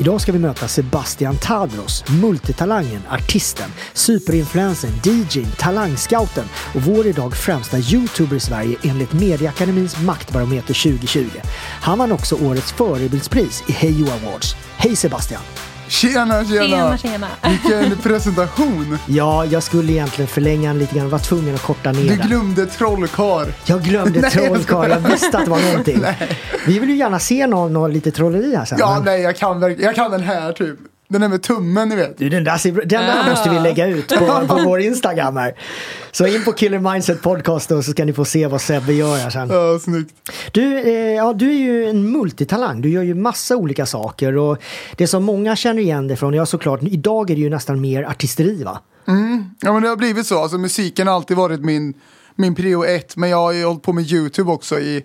Idag ska vi möta Sebastian Tadros, multitalangen, artisten, superinfluensen, DJn, talangscouten och vår idag främsta YouTuber i Sverige enligt Medieakademins maktbarometer 2020. Han vann också årets förebildspris i Hejo Awards. Hej Sebastian! Tjena, tjena! Tjena, tjena. Vilken presentation! Ja, jag skulle egentligen förlänga den lite grann, var tvungen att korta ner Du den. glömde trollkarl. Jag glömde Nej, jag trollkarl, jag visste att det var någonting. Nej. Vi vill ju gärna se någon, någon lite trolleri här sen. Ja, men- nej, jag kan, jag kan den här typ. Den där med tummen, ni vet. Du, den där, ser- den där Ah. måste vi lägga ut på, på vår Instagram här. Så in på Killer Mindset Podcast då, så ska ni få se vad Sebbe gör här sen. Ja, snyggt. Du, eh, ja, du är ju en multitalang. Du gör ju massa olika saker och det som många känner igen dig från, ja såklart, idag är det ju nästan mer artisteri va? Ja, men det har blivit så. Alltså, musiken har alltid varit min, min prio ett. Men jag har ju hållit på med YouTube också i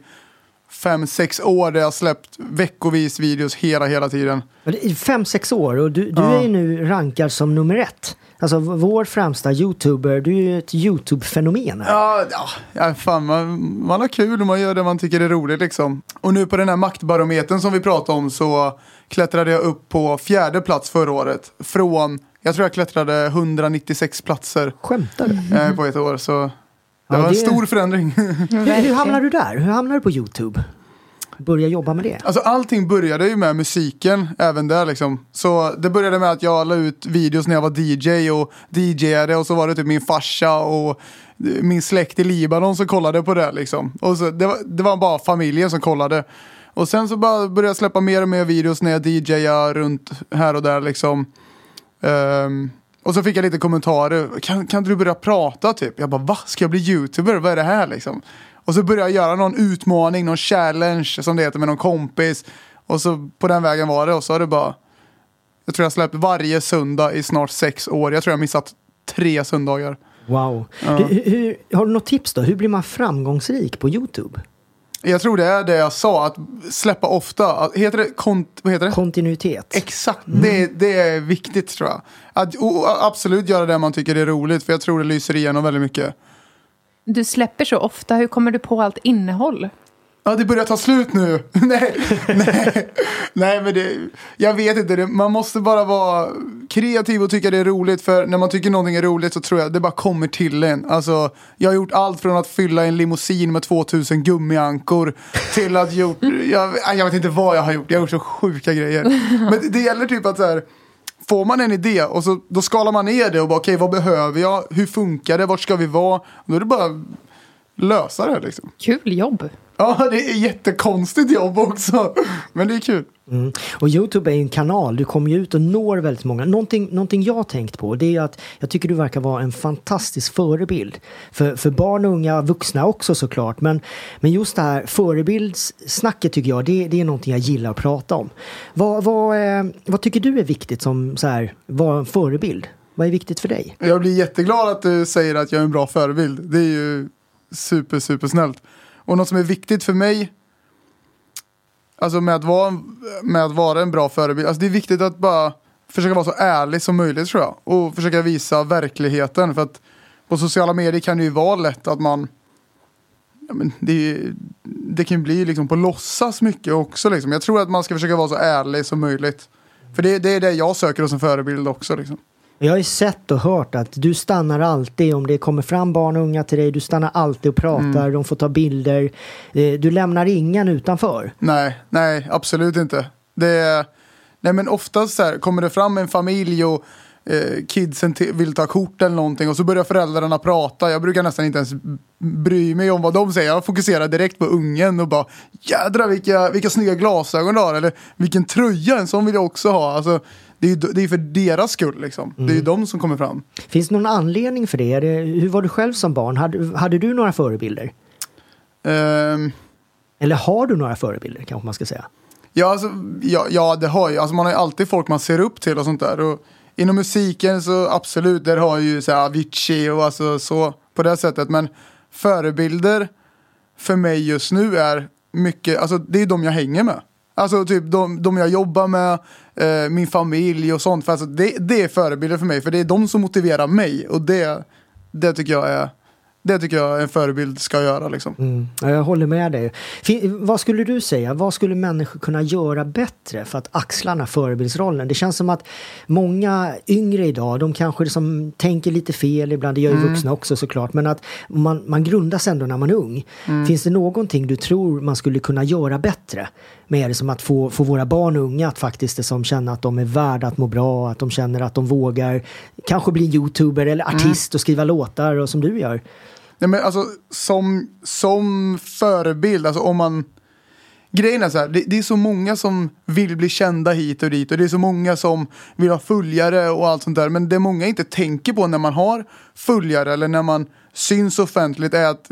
fem, sex år. Där jag har släppt veckovis videos hela, hela tiden. Fem, sex år och du, du Ja. är ju nu rankad som nummer ett. Alltså vår främsta YouTuber, du är ju ett YouTube-fenomen. Ja, ja, ja fan, man, man har kul och man gör det man tycker är roligt liksom. Och nu på den här maktbarometern som vi pratade om så klättrade jag upp på fjärde plats förra året. Från, jag tror jag klättrade 196 platser Skämtar du? eh, på ett år. Så det Ja, var en det- stor förändring. Hur, hur hamnar du där? Hur hamnar du på YouTube? Börja jobba med det? Alltså allting började ju med musiken, även där liksom. Så det började med att jag la ut videos när jag var DJ och DJade och så var det typ min farsa och min släkt i Libanon som kollade på det liksom. Och så, det, var, det var bara familjen som kollade. Och sen så bara började jag släppa mer och mer videos när jag DJade runt här och där liksom. Ehm, och så fick jag lite kommentarer. Kan, kan du börja prata typ? Jag bara va? Ska jag bli youtuber? Vad är det här liksom? Och så började jag göra någon utmaning, någon challenge som det heter med någon kompis. Och så på den vägen var det och så har det bara. Jag tror jag släppt varje söndag i snart sex år. Jag tror jag har missat tre söndagar. Wow. Ja. Hur, hur, har du något tips då? Hur blir man framgångsrik på YouTube? Jag tror det är det jag sa, att släppa ofta. Heter det, kont, vad heter det? Kontinuitet. Exakt, det, det är viktigt tror jag. Att och, absolut göra det man tycker är roligt, för jag tror det lyser igenom väldigt mycket. Du släpper så ofta. Hur kommer du på allt innehåll? Ja, det börjar ta slut nu. nej, nej, nej, men det, jag vet inte. Det, man måste bara vara kreativ och tycka det är roligt. För när man tycker någonting är roligt så tror jag det bara kommer till en. Alltså, jag har gjort allt från att fylla en limousin med 2000 gummiankor till att gjort, jag, jag vet inte vad jag har gjort. Jag har gjort så sjuka grejer. Men det, det gäller typ att så här, Får man en idé och så då skalar man ner det och bara okej vad behöver jag? Hur funkar det? Vart ska vi vara? Då är det bara lösa det liksom. Kul jobb. Ja, det är jättekonstigt jobb också. Men det är kul. Mm. Och YouTube är ju en kanal, du kommer ju ut och når väldigt många. Någonting, någonting jag har tänkt på det är att jag tycker du verkar vara en fantastisk förebild. För, för barn och unga, vuxna också såklart. Men, men just det här förebildssnacket tycker jag, det, det är någonting jag gillar att prata om. Vad, vad, eh, vad tycker du är viktigt som så här, vara en förebild? Vad är viktigt för dig? Jag blir jätteglad att du säger att jag är en bra förebild. Det är ju super, super snällt. Och något som är viktigt för mig, alltså med att vara, med att vara en bra förebild, alltså det är viktigt att bara försöka vara så ärlig som möjligt tror jag. Och försöka visa verkligheten. För att på sociala medier kan det ju vara lätt att man Ja, men det, ju- det kan bli liksom på låtsas mycket också. Liksom. Jag tror att man ska försöka vara så ärlig som möjligt. För det, det är det jag söker hos en förebild också. Liksom. Jag har ju sett och hört att du stannar alltid om det kommer fram barn och unga till dig. Du stannar alltid och pratar, de får ta bilder. Eh, Du lämnar ingen utanför. Nej, nej, absolut inte. Det är, nej men oftast så här, kommer det fram en familj och eh, kidsen vill ta kort eller någonting och så börjar föräldrarna prata. Jag brukar nästan inte ens bry mig om vad de säger. Jag fokuserar direkt på ungen och bara jädra vilka, vilka snygga glasögon du har eller vilken tröja, en sån vill jag också ha. Alltså, det är ju det är för deras skull liksom. Det är ju de som kommer fram. Finns det någon anledning för det? Hur var du själv som barn? Hade, hade du några förebilder? Ehm, Eller har du några förebilder kanske man ska säga? Ja, alltså, ja, ja, det har ju. Alltså, man har ju alltid folk man ser upp till och sånt där. Och inom musiken så absolut, där har ju så här, Avicii och alltså så på det sättet. Men förebilder för mig just nu är mycket, alltså det är de jag hänger med. Alltså typ de, de jag jobbar med, eh, min familj och sånt. För alltså, det, det är förebilder för mig, för det är de som motiverar mig. Och det, det tycker jag är det tycker jag en förebild ska göra liksom. Mm. Ja, jag håller med dig. Vad skulle du säga, vad skulle människor kunna göra bättre för att axla den här förebildsrollen? Det känns som att många yngre idag, de kanske liksom tänker lite fel ibland, det gör ju Mm. vuxna också såklart, men att man, man grundas ändå när man är ung. Mm. Finns det någonting du tror man skulle kunna göra bättre? Med det som att få, få våra barn och unga att faktiskt liksom känna att de är värda att må bra, att de känner att de vågar kanske bli youtuber eller Mm. artist och skriva låtar och som du gör. Nej, men alltså, som, som förebild, alltså om man... Grejen är så här, det, det är så många som vill bli kända hit och dit och det är så många som vill ha följare och allt sånt där. Men det många inte tänker på när man har följare eller när man syns offentligt är att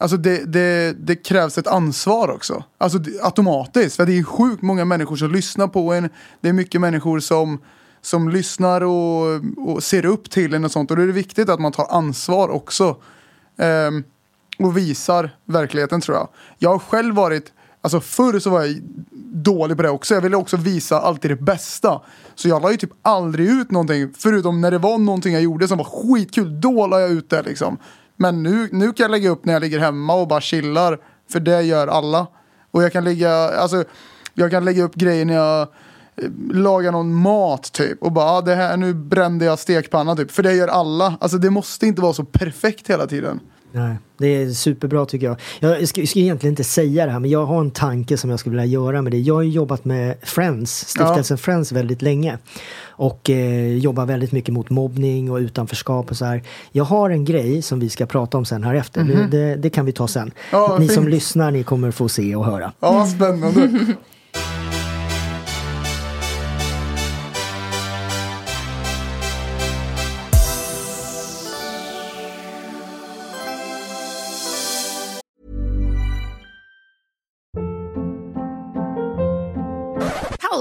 Alltså det, det, det krävs ett ansvar också. Alltså automatiskt. För det är sjukt många människor som lyssnar på en. Det är mycket människor som, som lyssnar och, och ser upp till en och sånt. Och då är det viktigt att man tar ansvar också. Ehm, och visar verkligheten tror jag. Jag har själv varit, alltså förr så var jag dålig på det också. Jag ville också visa alltid det bästa. Så jag la ju typ aldrig ut någonting. Förutom när det var någonting jag gjorde som var skitkul. Då la jag ut det liksom. Men nu, nu kan jag lägga upp när jag ligger hemma och bara chillar. För det gör alla. Och jag kan lägga, alltså, jag kan lägga upp grejer när jag lagar någon mat typ. Och bara, ah, det här, nu brände jag stekpanna typ. För det gör alla. Alltså det måste inte vara så perfekt hela tiden. Nej, det är superbra tycker jag. Jag ska, ska egentligen inte säga det här men jag har en tanke som jag skulle vilja göra med det. Jag har ju jobbat med Friends, stiftelsen Friends väldigt länge. Och eh, jobbar väldigt mycket mot mobbning och utanförskap och så här. Jag har en grej som vi ska prata om sen här efter. det, det, det kan vi ta sen. Ja, ni som fint. lyssnar, ni kommer få se och höra. Ja, spännande.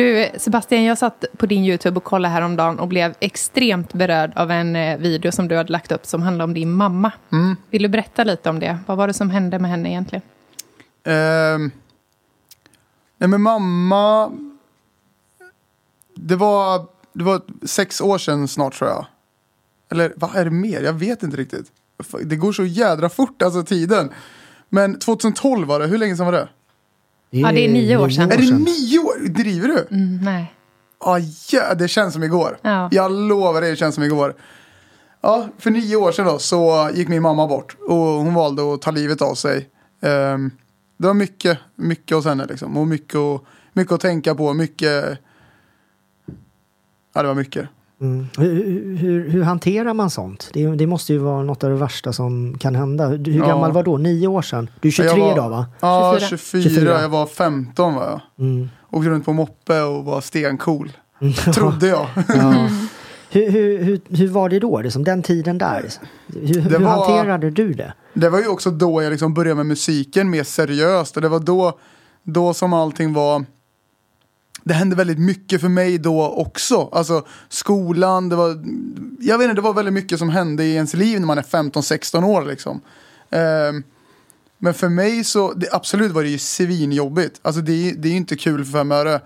Du, Sebastian, jag satt på din YouTube och kollade häromdagen och blev extremt berörd av en eh, video som du hade lagt upp som handlar om din mamma. Vill du berätta lite om det? Vad var det som hände med henne egentligen? Ehm, nej men mamma. Det var, det var sex år sedan snart tror jag. Eller vad är det mer? Jag vet inte riktigt. Det går så jädra fort alltså tiden. Men 2012 var det. Hur länge sedan var det? Ja, det är nio år sedan. Är det nio år? Driver du? Mm, nej. Ah, ja, det känns som igår. Ja. Jag lovar det, det känns som igår. Ja, för nio år sedan då så gick min mamma bort och hon valde att ta livet av sig. Ehm, det var mycket, mycket hos henne liksom. Och mycket, mycket att tänka på, mycket... Ja, det var mycket. Mm. Hur, hur, hur hanterar man sånt? Det, det måste ju vara något av det värsta som kan hända. Hur, hur Ja. gammal var då? Nio år sedan? Du är 23 Jag var, idag va? Ja, 24. 24. 24. Jag var 15 var jag. Mm. Åkte runt på moppe och var stencool. Trodde jag. Ja. Hur, hur, hur, hur var det då, liksom, den tiden där? Hur, hur var- hanterade du det? Det var ju också då jag liksom började med musiken mer seriöst. Och det var då, då som allting var... Det hände väldigt mycket för mig då också. Alltså skolan, det var... Jag vet inte, det var väldigt mycket som hände i ens liv när man är 15-16 år liksom. Um, men för mig så, det, absolut var det ju svinjobbigt. Alltså det, är- det är ju inte kul för fem öre.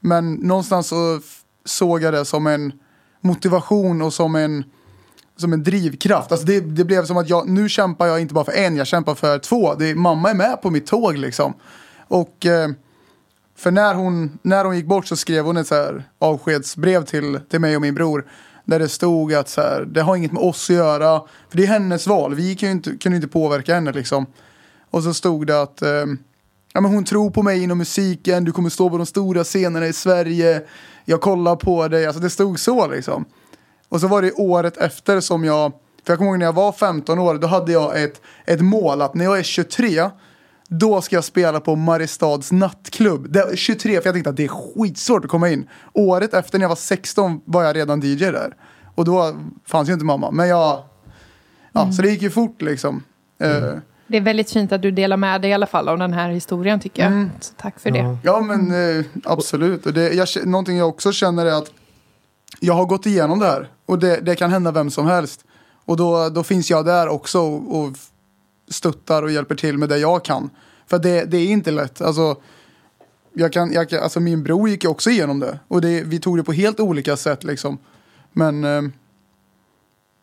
Men någonstans så såg jag det som en motivation och som en som en drivkraft. Alltså det, det blev som att jag, nu kämpar jag inte bara för en, jag kämpar för två. Det, mamma är med på mitt tåg liksom. Och Uh, för när hon, när hon gick bort så skrev hon ett så här avskedsbrev till, till mig och min bror. Där det stod att så här, det har inget med oss att göra. För det är hennes val, vi kan ju inte, kunde inte påverka henne liksom. Och så stod det att eh, ja, men hon tror på mig inom musiken, du kommer stå på de stora scenerna i Sverige. Jag kollar på dig, alltså det stod så liksom. Och så var det året efter som jag, för jag kommer ihåg när jag var 15 år, då hade jag ett, ett mål att när jag är 23, då ska jag spela på Mariestads nattklubb. Det, 23, för jag tänkte att det är skitsvårt att komma in. Året efter när jag var 16 var jag redan DJ där. Och då fanns ju inte mamma, men jag, Ja, Så det gick ju fort liksom. Eh, Det är väldigt fint att du delar med dig i alla fall av den här historien tycker jag. Mm. Så tack för det. Ja. Men eh, absolut. Och det, jag, någonting jag också känner är att jag har gått igenom det här. Och det, det kan hända vem som helst. Och då, då finns jag där också och, och stöttar och hjälper till med det jag kan. För det, det är inte lätt. Alltså, jag kan, jag kan, alltså min bror gick ju också igenom det. Och det, vi tog det på helt olika sätt liksom. Men eh,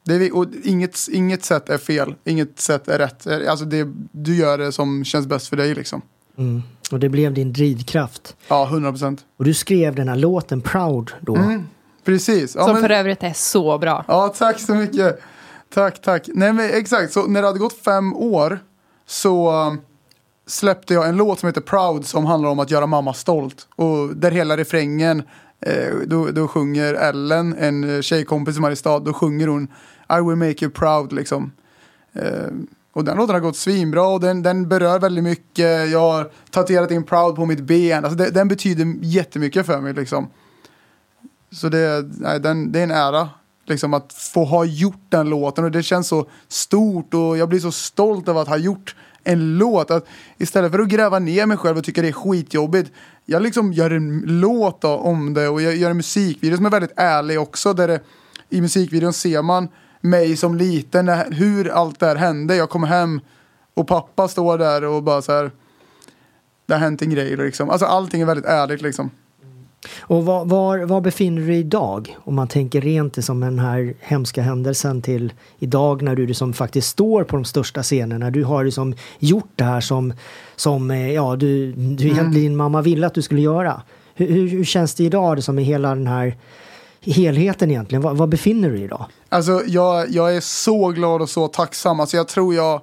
det är, vi- och inget, inget sätt är fel, inget sätt är rätt. Alltså det, du gör det som känns bäst för dig liksom. Mm. Och det blev din drivkraft. Ja, 100 procent. Och du skrev den här låten Proud då. Mm. Precis. Ja, Som men- för övrigt är så bra. Ja, tack så mycket. Tack, tack. Nej, men exakt. Så när det hade gått fem år så um, släppte jag en låt som heter Proud som handlar om att göra mamma stolt. Och där hela refrängen, eh, då, då sjunger Ellen, en eh, tjejkompis i Mariestad, då sjunger hon I will make you proud liksom. Eh, och den låten har gått svinbra och den, den berör väldigt mycket. Jag har tatuerat in Proud på mitt ben. Alltså det, den betyder jättemycket för mig liksom. Så det, nej, den, det är en ära liksom, att få ha gjort den låten och det känns så stort och jag blir så stolt över att ha gjort en låt. Att istället för att gräva ner mig själv och tycka det är skitjobbigt, jag liksom gör en låt då, om det och jag gör en musikvideo som är väldigt ärlig också. Där det, I musikvideon ser man mig som liten, när, hur allt det här hände. Jag kommer hem och pappa står där och bara så här, det har hänt en grej liksom. Alltså allting är väldigt ärligt liksom. Och var, var, var befinner du dig idag? Om man tänker rent som den här hemska händelsen till idag när du som faktiskt står på de största scenerna. Du har liksom gjort det här som, som eh, ja, du, du egentligen din mamma ville att du skulle göra. Hur, hur, hur känns det idag det som är hela den här helheten egentligen? Var, var befinner du dig idag? Alltså jag, jag är så glad och så tacksam. Alltså jag tror jag,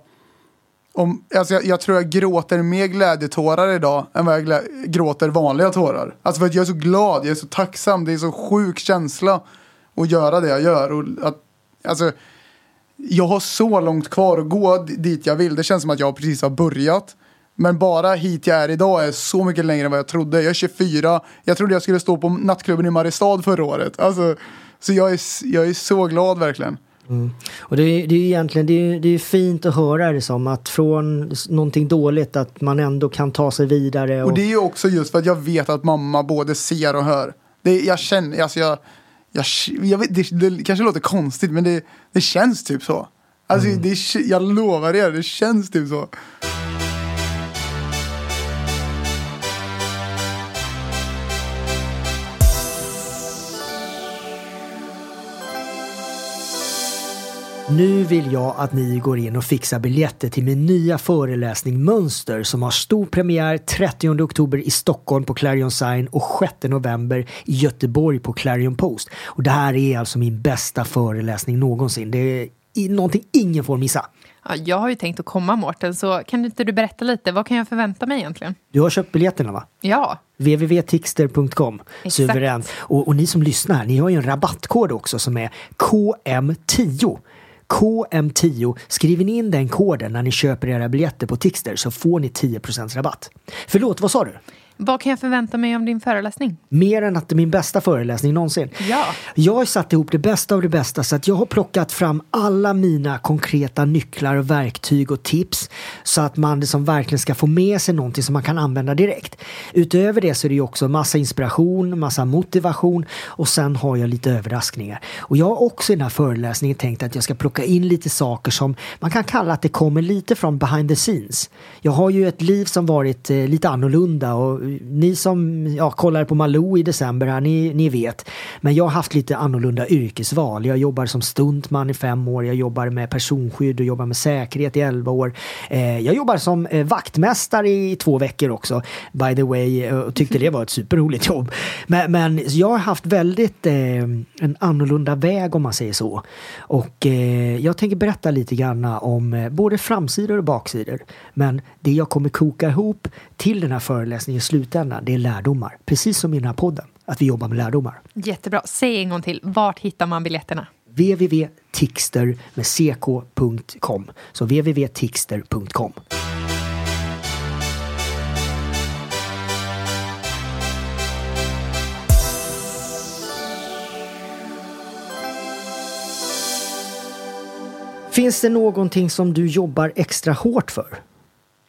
om, alltså jag, jag tror jag gråter mer glädjetårar idag än vad jag glä, gråter vanliga tårar. Alltså för att jag är så glad, jag är så tacksam, det är så sjuk känsla att göra det jag gör. Och att, alltså, jag har så långt kvar att gå dit jag vill. Det känns som att jag precis har börjat. Men bara hit jag är idag är så mycket längre än vad jag trodde. Jag är 24. Jag trodde jag skulle stå på nattklubben i Mariestad förra året. Alltså, så jag är, jag är så glad verkligen. Och det, är- det är egentligen det är, det är fint att höra det som att från någonting dåligt att man ändå kan ta sig vidare. Och, Och det är ju också just för att jag vet att mamma både ser och hör. Det, jag känner, alltså jag, jag, jag vet, det, det kanske låter konstigt men det, det känns typ så. Alltså det, jag lovar er, det känns typ så. Nu vill jag att ni går in och fixar biljetter till min nya föreläsning Mönster som har stor premiär 30 oktober i Stockholm på Clarion Sign och 6 november i Göteborg på Clarion Post. Och det här är alltså min bästa föreläsning någonsin. Det är någonting ingen får missa. Ja, jag har ju tänkt att komma Mårten, så kan inte du berätta lite? Vad kan jag förvänta mig egentligen? Du har köpt biljetterna va? Ja, www.tixter.com. Suveränt. Och, och ni som lyssnar, ni har ju en rabattkod också som är KM10. KM10. Skriver ni in den koden när ni köper era biljetter på Tixter så får ni 10% rabatt. Förlåt, vad sa du? Vad kan jag förvänta mig om din föreläsning? Mer än att det är min bästa föreläsning någonsin. Ja. Jag har satt ihop det bästa av det bästa så att jag har plockat fram alla mina konkreta nycklar och verktyg och tips så att man liksom verkligen ska få med sig någonting som man kan använda direkt. Utöver det så är det ju också massa inspiration, massa motivation och sen har jag lite överraskningar. Och jag har också i den här föreläsningen tänkt att jag ska plocka in lite saker som man kan kalla att det kommer lite från behind the scenes. Jag har ju ett liv som varit eh, lite annorlunda och ni som ja, kollar på Malou i december här, ni, ni vet. Men jag har haft lite annorlunda yrkesval. Jag jobbar som stuntman i fem år, jag jobbar med personskydd och jobbar med säkerhet i elva år. Eh, jag jobbar som eh, vaktmästare i två veckor också, by the way, eh, och tyckte det var ett superroligt jobb. Men, men jag har haft väldigt eh, en annorlunda väg om man säger så. Och eh, jag tänker berätta lite grann om eh, både framsidor och baksidor. Men det jag kommer koka ihop till den här föreläsningen slutändan, det är lärdomar. Precis som i den här podden, att vi jobbar med lärdomar. Jättebra. Säg en gång till, vart hittar man biljetterna? www.tixter med ck.com. Så www.tixter.com. Finns det någonting som du jobbar extra hårt för?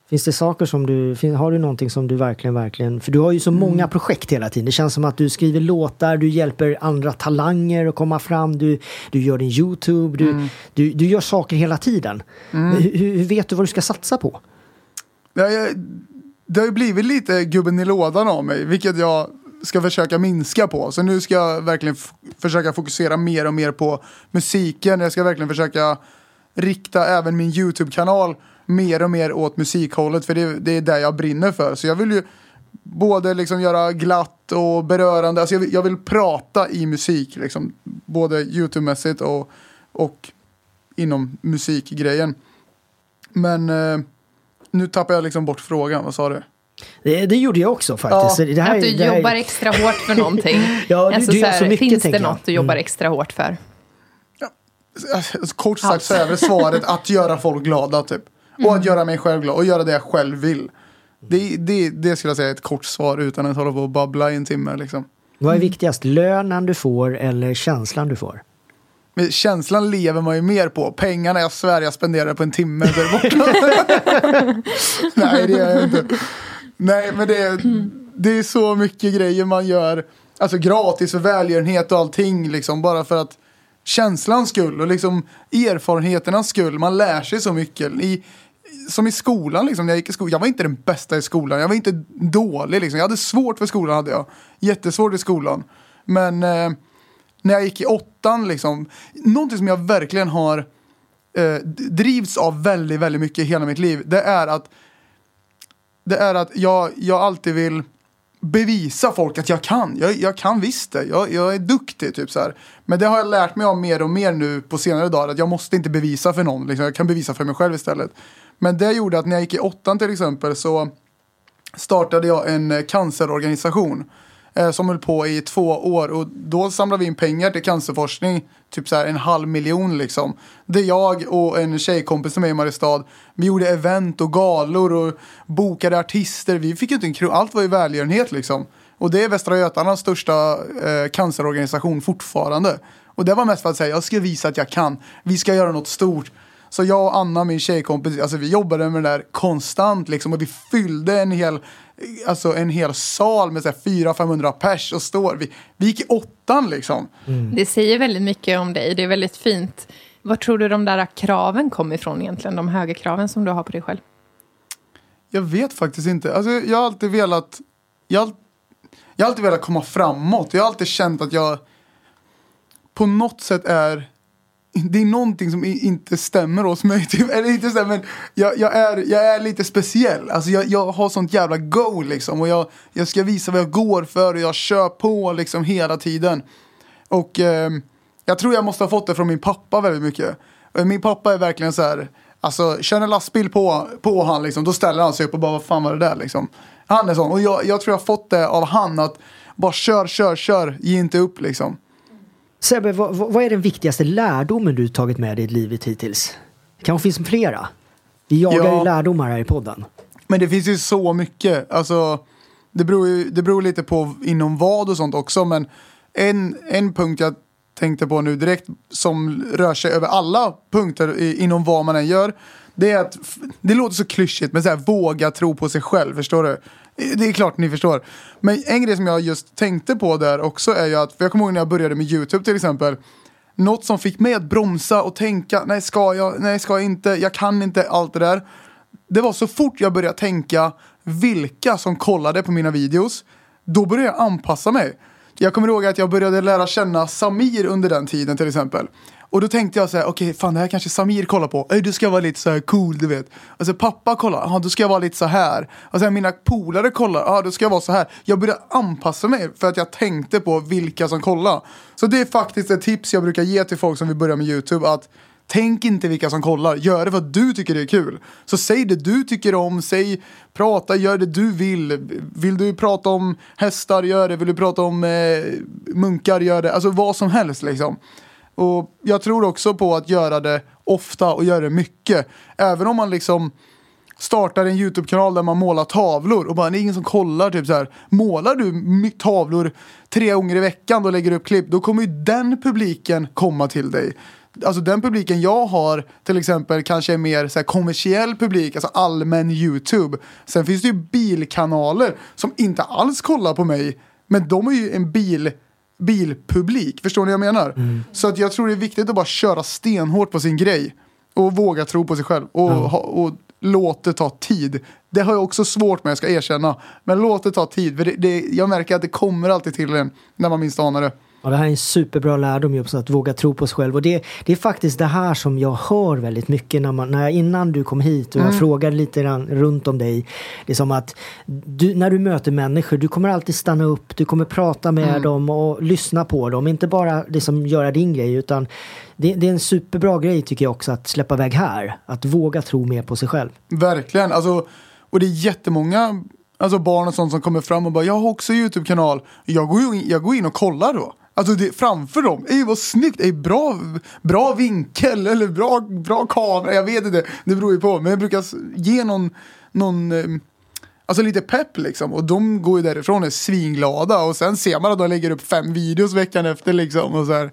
Finns det saker som du, har du någonting som du verkligen, verkligen, för du har ju så många projekt hela tiden. Det känns som att du skriver låtar, du hjälper andra talanger att komma fram, du, du gör din YouTube, du, du, du gör saker hela tiden. Hur, hur vet du vad du ska satsa på? Ja, jag, det har ju blivit lite gubben i lådan av mig, vilket jag ska försöka minska på. Så nu ska jag verkligen försöka fokusera mer och mer på musiken. Jag ska verkligen försöka rikta även min YouTube-kanal mer och mer åt musikhållet, för det, det är det jag brinner för. Så jag vill ju både liksom göra glatt och berörande, alltså jag vill, jag vill prata i musik, liksom, både YouTube-mässigt och, och inom musikgrejen. Men eh, nu tappar jag liksom bort frågan, vad sa du? Det, det gjorde jag också faktiskt. Ja. Det här, att du det här- jobbar extra hårt för någonting. Ja, du- alltså, du gör så här, så mycket, finns det jag. något du jobbar extra hårt för? Alltså, Kort sagt så är väl svaret att göra folk glada typ. Och att göra mig själv glad och göra det jag själv vill. Det, det, det skulle jag säga är ett kort svar utan att hålla på och babbla i en timme liksom. Vad är viktigast, lönen du får eller känslan du får? Men känslan lever man ju mer på. Pengarna jag svär jag spenderar på en timme där borta. Nej det är jag inte. Nej men det är, det är så mycket grejer man gör. Alltså gratis för välgörenhet och allting liksom. Bara för att känslans skull och liksom erfarenheternas skull. Man lär sig så mycket. I, som i skolan liksom, när jag gick i skolan. Jag var inte den bästa i skolan. Jag var inte dålig liksom. Jag hade svårt för skolan hade jag. Jättesvårt i skolan. Men eh, när jag gick i åttan liksom. Någonting som jag verkligen har eh, drivs av väldigt, väldigt mycket i hela mitt liv. Det är att det är att jag, jag alltid vill bevisa folk att jag kan. Jag, jag kan visst det. Jag, jag är duktig typ så här. Men det har jag lärt mig av mer och mer nu på senare dagar. Att jag måste inte bevisa för någon. Liksom. Jag kan bevisa för mig själv istället. Men det gjorde att när jag gick i åttan till exempel så startade jag en eh, cancerorganisation eh, Eh, som höll på i två år och då samlade vi in pengar till cancerforskning, typ så här en halv miljon liksom. Det jag och en tjejkompis som är i Mariestad, vi gjorde event och galor och bokade artister, vi fick ju inte en krona, allt var ju välgörenhet liksom. Och det är Västra Götalands största eh, cancerorganisation fortfarande. Och det var mest för att säga, jag ska visa att jag kan, vi ska göra något stort. Så jag och Anna, min tjejkompis, alltså vi jobbade med det där konstant liksom och vi fyllde en hel, alltså en hel sal med så här 400-500 pers och står. Vi, vi gick i åttan liksom. Det säger väldigt mycket om dig. Det är väldigt fint. Var tror du de där kraven kom ifrån egentligen? De höga kraven som du har på dig själv? Jag vet faktiskt inte. Alltså, jag har alltid velat, jag, har- jag har alltid velat komma framåt. Jag har alltid känt att jag på något sätt är det är någonting som inte stämmer hos mig. Typ. Eller inte stämmer. Jag, jag, är, jag är lite speciell. Alltså jag, jag har sånt jävla go liksom. Och jag, jag ska visa vad jag går för och jag kör på liksom hela tiden. Och eh, jag tror jag måste ha fått det från min pappa väldigt mycket. Min pappa är verkligen så här. Alltså kör en lastbil på, på han liksom. Då ställer han sig upp och bara vad fan var det där liksom. Han är sån. Och jag, jag tror jag har fått det av han att bara kör, kör, kör. Ge inte upp liksom. Sebbe, vad, vad är den viktigaste lärdomen du tagit med dig i livet hittills? Det kanske finns flera? Vi jagar Ja. ju lärdomar här i podden. Men det finns ju så mycket. Alltså, det, beror ju, det beror lite på inom vad och sånt också. Men en, en punkt jag tänkte på nu direkt som rör sig över alla punkter i, inom vad man än gör. Det är att, det låter så klyschigt men så här, våga tro på sig själv, förstår du? Det är klart ni förstår. Men en grej som jag just tänkte på där också är ju att, för jag kommer ihåg när jag började med YouTube till exempel. Något som fick mig att bromsa och tänka, nej ska jag, nej ska jag inte, jag kan inte, allt det där. Det var så fort jag började tänka vilka som kollade på mina videos, då började jag anpassa mig. Jag kommer ihåg att jag började lära känna Samir under den tiden till exempel. Och då tänkte jag så här, okej fan det här kanske Samir kollar på. Du ska vara lite så här cool du vet. Alltså pappa kollar, ja då ska jag vara lite så här. Alltså, Och sen mina polare kollar, ja då ska jag vara så här. Jag började anpassa mig för att jag tänkte på vilka som kollar. Så det är faktiskt ett tips jag brukar ge till folk som vill börja med YouTube. att Tänk inte vilka som kollar, gör det för att du tycker det är kul. Så säg det du tycker om, säg, prata, gör det du vill. Vill du prata om hästar, gör det. Vill du prata om eh, munkar, gör det. Alltså vad som helst liksom. Och jag tror också på att göra det ofta och göra det mycket. Även om man liksom startar en YouTube-kanal där man målar tavlor och bara det är ingen som kollar. Typ så här. Målar du tavlor tre gånger i veckan och lägger upp klipp, då kommer ju den publiken komma till dig alltså den publiken jag har till exempel kanske är mer så här, kommersiell publik, alltså allmän YouTube. Sen finns det ju bilkanaler som inte alls kollar på mig, men de är ju en bil bilpublik, förstår ni vad jag menar? Så att jag tror det är viktigt att bara köra stenhårt på sin grej och våga tro på sig själv och, ha, och låt det ta tid. Det har jag också svårt med, jag ska erkänna. Men låt det ta tid, för det, det, jag märker att det kommer alltid till en när man minst anar det. Ja, det här är en superbra lärdom just att våga tro på sig själv. Och det, det är faktiskt det här som jag hör väldigt mycket när man, när jag, innan du kom hit och jag frågade lite grann runt om dig. Det är som att du, när du möter människor, du kommer alltid stanna upp, du kommer prata med dem och lyssna på dem. Inte bara liksom göra din grej utan det, det är en superbra grej tycker jag också att släppa iväg här. Att våga tro mer på sig själv. Verkligen, alltså, och det är jättemånga alltså barn och sånt som kommer fram och bara jag har också YouTube-kanal. Jag går, in, jag går in och kollar då. Alltså det, framför dem, ej vad snyggt, ej bra, bra vinkel eller bra, bra kamera, jag vet inte, det beror ju på. Men jag brukar ge någon, någon eh, alltså lite pepp liksom. Och de går ju därifrån och är svinglada och sen ser man att de lägger upp fem videos veckan efter liksom. Och så här.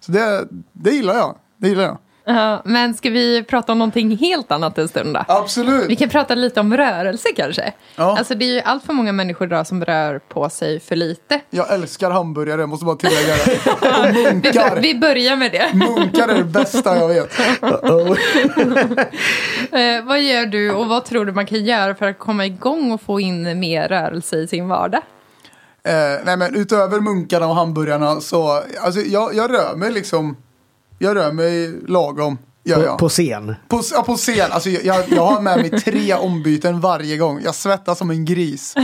så det, det gillar jag, det gillar jag. Ja, men ska vi prata om någonting helt annat en stund då? Absolut. Vi kan prata lite om rörelse kanske. Ja. Alltså det är ju allt för många människor idag som rör på sig för lite. Jag älskar hamburgare, jag måste bara tillägga det. Och munkar. Vi börjar med det. Munkar är det bästa jag vet. Eh, vad gör du och vad tror du man kan göra för att komma igång och få in mer rörelse i sin vardag? Eh, nej men utöver munkarna och hamburgarna så, alltså jag, jag rör mig liksom, jag rör mig lagom. Gör På, på scen. På, ja, på scen, alltså jag, jag, jag har med mig tre ombyten varje gång. Jag svettas som en gris.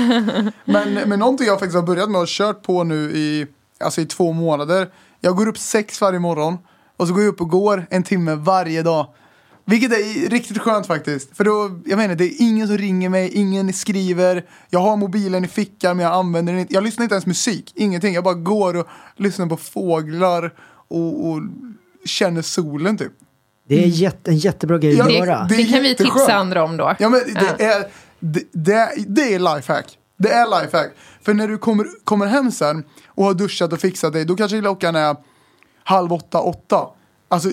Men, men någonting jag faktiskt har börjat med och kört på nu i, alltså i två månader. Jag går upp sex varje morgon och så går jag upp och går en timme varje dag. Vilket är riktigt skönt faktiskt. För då, jag menar, det är ingen som ringer mig, ingen skriver. Jag har mobilen i fickan men jag använder den inte. Jag lyssnar inte ens musik, ingenting. Jag bara går och lyssnar på fåglar och, och känner solen typ. Det är jätte, en jättebra grej Ja, att Det, göra. det är det kan vi tipsa andra om då. Ja men det är, det, det, det är lifehack. Det är lifehack. För när du kommer, kommer hem sen och har duschat och fixat dig, då kanske klockan är halv åtta, åtta. Alltså,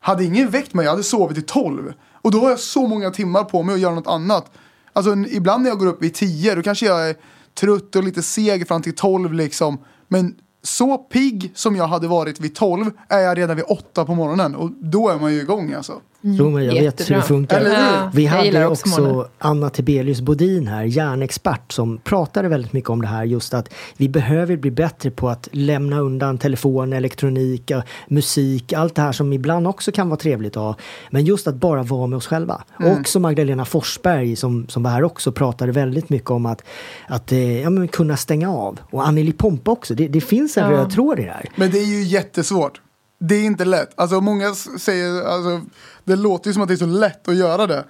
hade ingen väckt mig, jag hade sovit till tolv. Och då har jag så många timmar på mig att göra något annat. Alltså ibland när jag går upp vid tio, då kanske jag är trött och lite seg fram till tolv liksom. Men så pigg som jag hade varit vid 12 är jag redan vid 8 på morgonen och då är man ju igång alltså. Tro mig, jag vet hur Jättebra. det funkar. Ja, Vi hade också också. Anna Tibelius Bodin här, hjärnexpert, som pratade väldigt mycket om det här. Just att vi behöver bli bättre på att lämna undan telefon, elektronik, musik, allt det här som ibland också kan vara trevligt att ha. Men just att bara vara med oss själva. Mm. Också Magdalena Forsberg som, som var här också pratade väldigt mycket om att, att eh, ja, men kunna stänga av. Och Anneli Pompa också. Det, det finns en Ja. röd tråd i det här. Men det är ju jättesvårt. Det är inte lätt. Alltså många säger, alltså, det låter ju som att det är så lätt att göra det.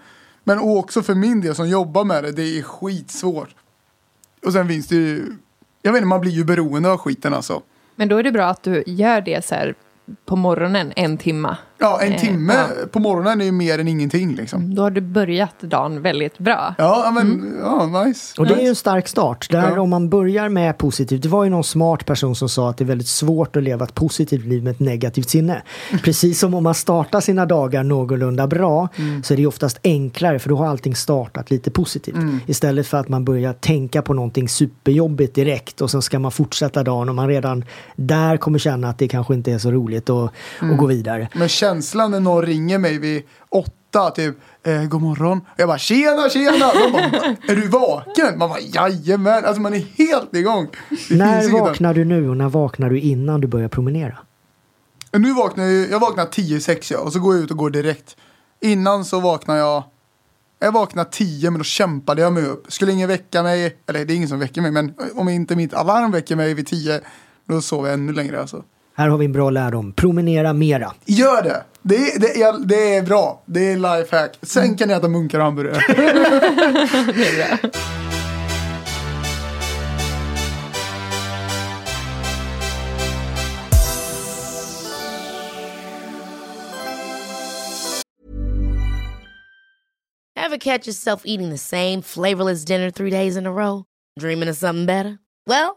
Men också för min del som jobbar med det, det är skitsvårt. Och sen finns det ju, jag vet inte, man blir ju beroende av skiten alltså. Men då är det bra att du gör det så här på morgonen, en timma. Ja, en Eh, timme ja. på morgonen är ju mer än ingenting liksom. Då har du börjat dagen väldigt bra. Ja, men ja, nice. Och det är ju en stark start. Där Ja. om man börjar med positivt. Det var ju någon smart person som sa att det är väldigt svårt att leva ett positivt liv med ett negativt sinne. Precis som om man startar sina dagar någorlunda bra så är det oftast enklare för då har allting startat lite positivt. Istället för att man börjar tänka på någonting superjobbigt direkt och sen ska man fortsätta dagen och man redan där kommer känna att det kanske inte är så roligt att, att gå vidare. Men känslan när någon ringer mig vid åtta, typ, eh, god morgon. Och jag bara, tjena, tjena. De bara, är du vaken? Man bara, jajamän. Alltså man är helt igång. Det När vaknar du nu och när vaknar du innan du börjar promenera? Nu vaknar jag, jag vaknar 10 6 ja, och så går jag ut och går direkt. Innan så vaknar jag, jag vaknar 10 men då kämpade jag mig upp. Skulle ingen väcka mig, eller det är ingen som väcker mig, men om inte mitt alarm väcker mig vid 10, då sover jag ännu längre alltså. Här har vi en bra lärdom. Promenera mera. Gör det! Det är, det är, det är bra, det är lifehack. Sen kan ni äta munkar och hamburgare. Ever catch yourself eating the same flavorless dinner three days in a row? Dreaming of something better? Well,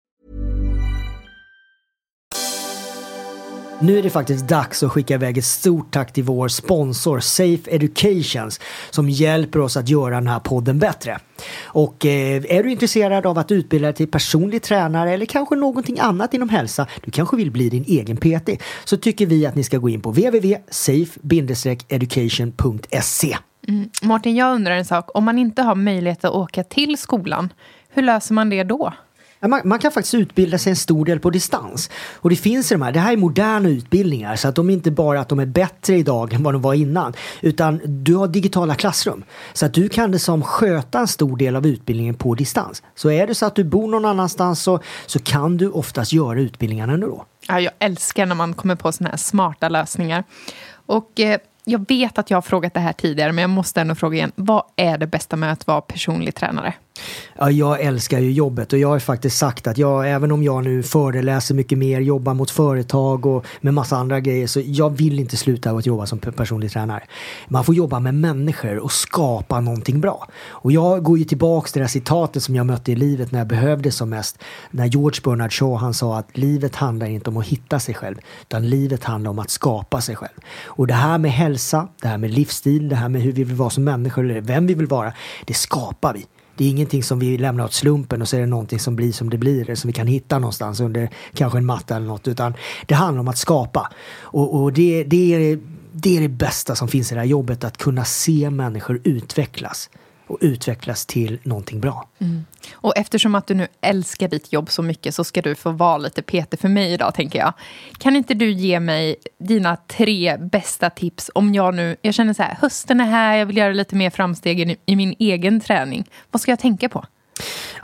Nu är det faktiskt dags att skicka iväg ett stort tack till vår sponsor Safe Educations som hjälper oss att göra den här podden bättre. Och eh, är du intresserad av att utbilda dig till personlig tränare eller kanske någonting annat inom hälsa, du kanske vill bli din egen PT, så tycker vi att ni ska gå in på www.safe-education.se. Mm. Martin, jag undrar en sak. Om man inte har möjlighet att åka till skolan, hur löser man det då? Man, man, kan faktiskt utbilda sig en stor del på distans. Och det finns i de här, det här är moderna utbildningar så att de är inte bara att de är bättre idag än vad de var innan. Utan du har digitala klassrum. Så att du kan liksom sköta en stor del av utbildningen på distans. Så är det så att du bor någon annanstans så, så kan du oftast göra utbildningarna ändå. Ja, jag älskar när man kommer på sådana här smarta lösningar. Och eh, jag vet att jag har frågat det här tidigare, men jag måste ändå fråga igen. Vad är det bästa med att vara personlig tränare? Ja, jag älskar ju jobbet och jag har faktiskt sagt att jag, även om jag nu föreläser mycket mer, jobbar mot företag och med massa andra grejer, så jag vill inte sluta att jobba som personlig tränare. Man får jobba med människor och skapa någonting bra. Och jag går ju tillbaks till det här citatet som jag mötte i livet när jag behövde som mest. När George Bernard Shaw han sa att livet handlar inte om att hitta sig själv, utan livet handlar om att skapa sig själv. Och det här med hälsa, det här med livsstil, det här med hur vi vill vara som människor, eller vem vi vill vara, det skapar vi. Det är ingenting som vi lämnar åt slumpen och så är det någonting som blir som det blir, eller som vi kan hitta någonstans under kanske en matta eller något, utan det handlar om att skapa. Och, och det, det, är, det är det bästa som finns i det här jobbet, att kunna se människor utvecklas och utvecklas till någonting bra. Mm. Och eftersom att du nu älskar ditt jobb så mycket så ska du få vara lite Peter för mig idag, tänker jag. Kan inte du ge mig dina tre bästa tips om jag nu... Jag känner så här, hösten är här, jag vill göra lite mer framsteg i, i min egen träning. Vad ska jag tänka på?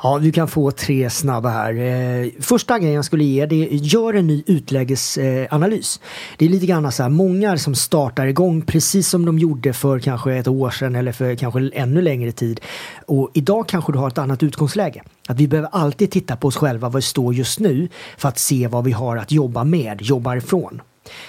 Ja, du kan få tre snabba här. Eh, första grejen jag skulle ge det är gör en ny utläggesanalys. Det är lite grann så här, många som startar igång precis som de gjorde för kanske ett år sedan eller för kanske ännu längre tid. Och idag kanske du har ett annat utgångsläge. Att vi behöver alltid titta på oss själva, vad vi står just nu, för att se vad vi har att jobba med, jobba ifrån.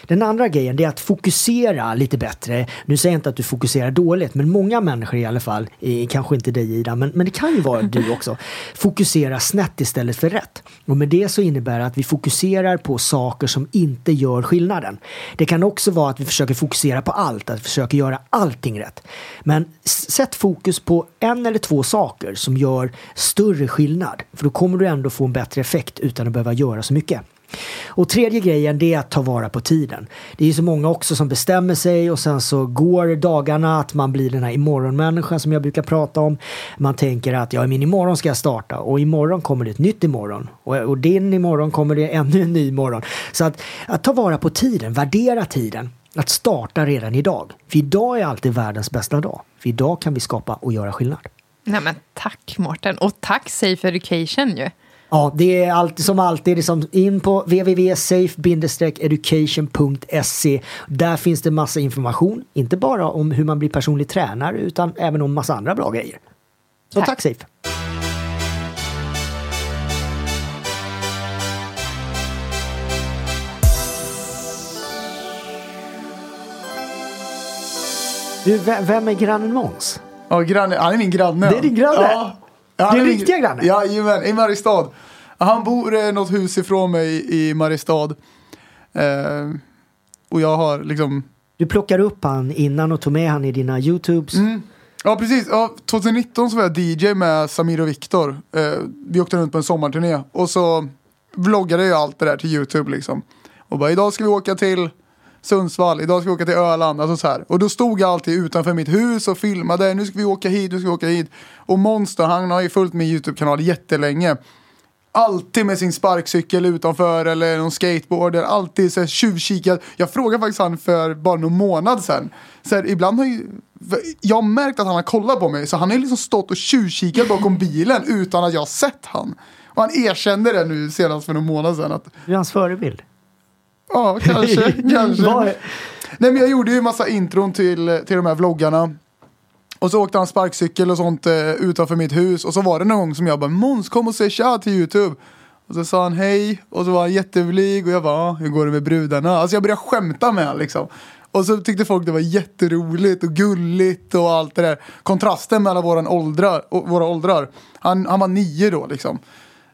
Den andra grejen det är att fokusera lite bättre. Nu säger jag inte att du fokuserar dåligt, men många människor i alla fall, kanske inte dig Ida, men, men det kan ju vara du också, fokuserar snett istället för rätt. Och med det så innebär det att vi fokuserar på saker som inte gör skillnaden. Det kan också vara att vi försöker fokusera på allt, att vi försöker göra allting rätt. Men sätt fokus på en eller två saker som gör större skillnad, för då kommer du ändå få en bättre effekt utan att behöva göra så mycket. Och tredje grejen det är att ta vara på tiden. Det är ju så många också som bestämmer sig och sen så går dagarna att man blir den här imorgonmänniskan som jag brukar prata om. Man tänker att ja, men imorgon ska jag starta och imorgon kommer det ett nytt imorgon. Och, och din imorgon kommer det ännu en ny imorgon. Så att, att ta vara på tiden, värdera tiden. Att starta redan idag. För idag är alltid världens bästa dag. För idag kan vi skapa och göra skillnad. Nej men tack Mårten och tack Safe Education ju. Ja, det är alltid som alltid liksom in på www.safe-education.se. Där finns det massa information, inte bara om hur man blir personlig tränare utan även om massa andra bra grejer. Så tack, tack Safe! Du, vem är grannen Måns? Ja, granne, han är min granne. Det är din granne? Ja. Ja, Din riktiga granne? Jajamän, i Mariestad. Han bor eh, något hus ifrån mig i Mariestad. Eh, och jag har liksom... Du plockar upp han innan och tog med han i dina YouTubes. Mm. Ja precis, ja, 2019 så var jag DJ med Samir och Viktor. Eh, vi åkte runt på en sommarturné och så vloggade jag allt det där till YouTube liksom. Och bara idag ska vi åka till Sundsvall, idag ska vi åka till Öland. Alltså så här. Och då stod jag alltid utanför mitt hus och filmade. Nu ska vi åka hit, nu ska vi åka hit. Och Monster, han har ju följt min YouTube-kanal jättelänge. Alltid med sin sparkcykel utanför eller någon skateboarder. Alltid så här tjuvkikat. Jag frågade faktiskt han för bara någon månad sedan. Så här, ibland har ju, jag har märkt att han har kollat på mig. Så han har liksom stått och tjuvkikat bakom bilen utan att jag har sett han. Och han erkände det nu senast för någon månad sedan. Att, Du är hans förebild. Ja, kanske, kanske. Nej men jag gjorde ju massa intron till, till de här vloggarna. Och så åkte han sparkcykel och sånt eh, utanför mitt hus. Och så var det någon gång som jag bara Måns kom och säg tja till YouTube. Och så sa han hej och så var han jätteblyg och jag bara "Ja, hur går det med brudarna? Alltså jag började skämta med honom liksom. Och så tyckte folk det var jätteroligt och gulligt och allt det där. Kontrasten mellan våran åldrar, våra åldrar. Han, han var nio då liksom.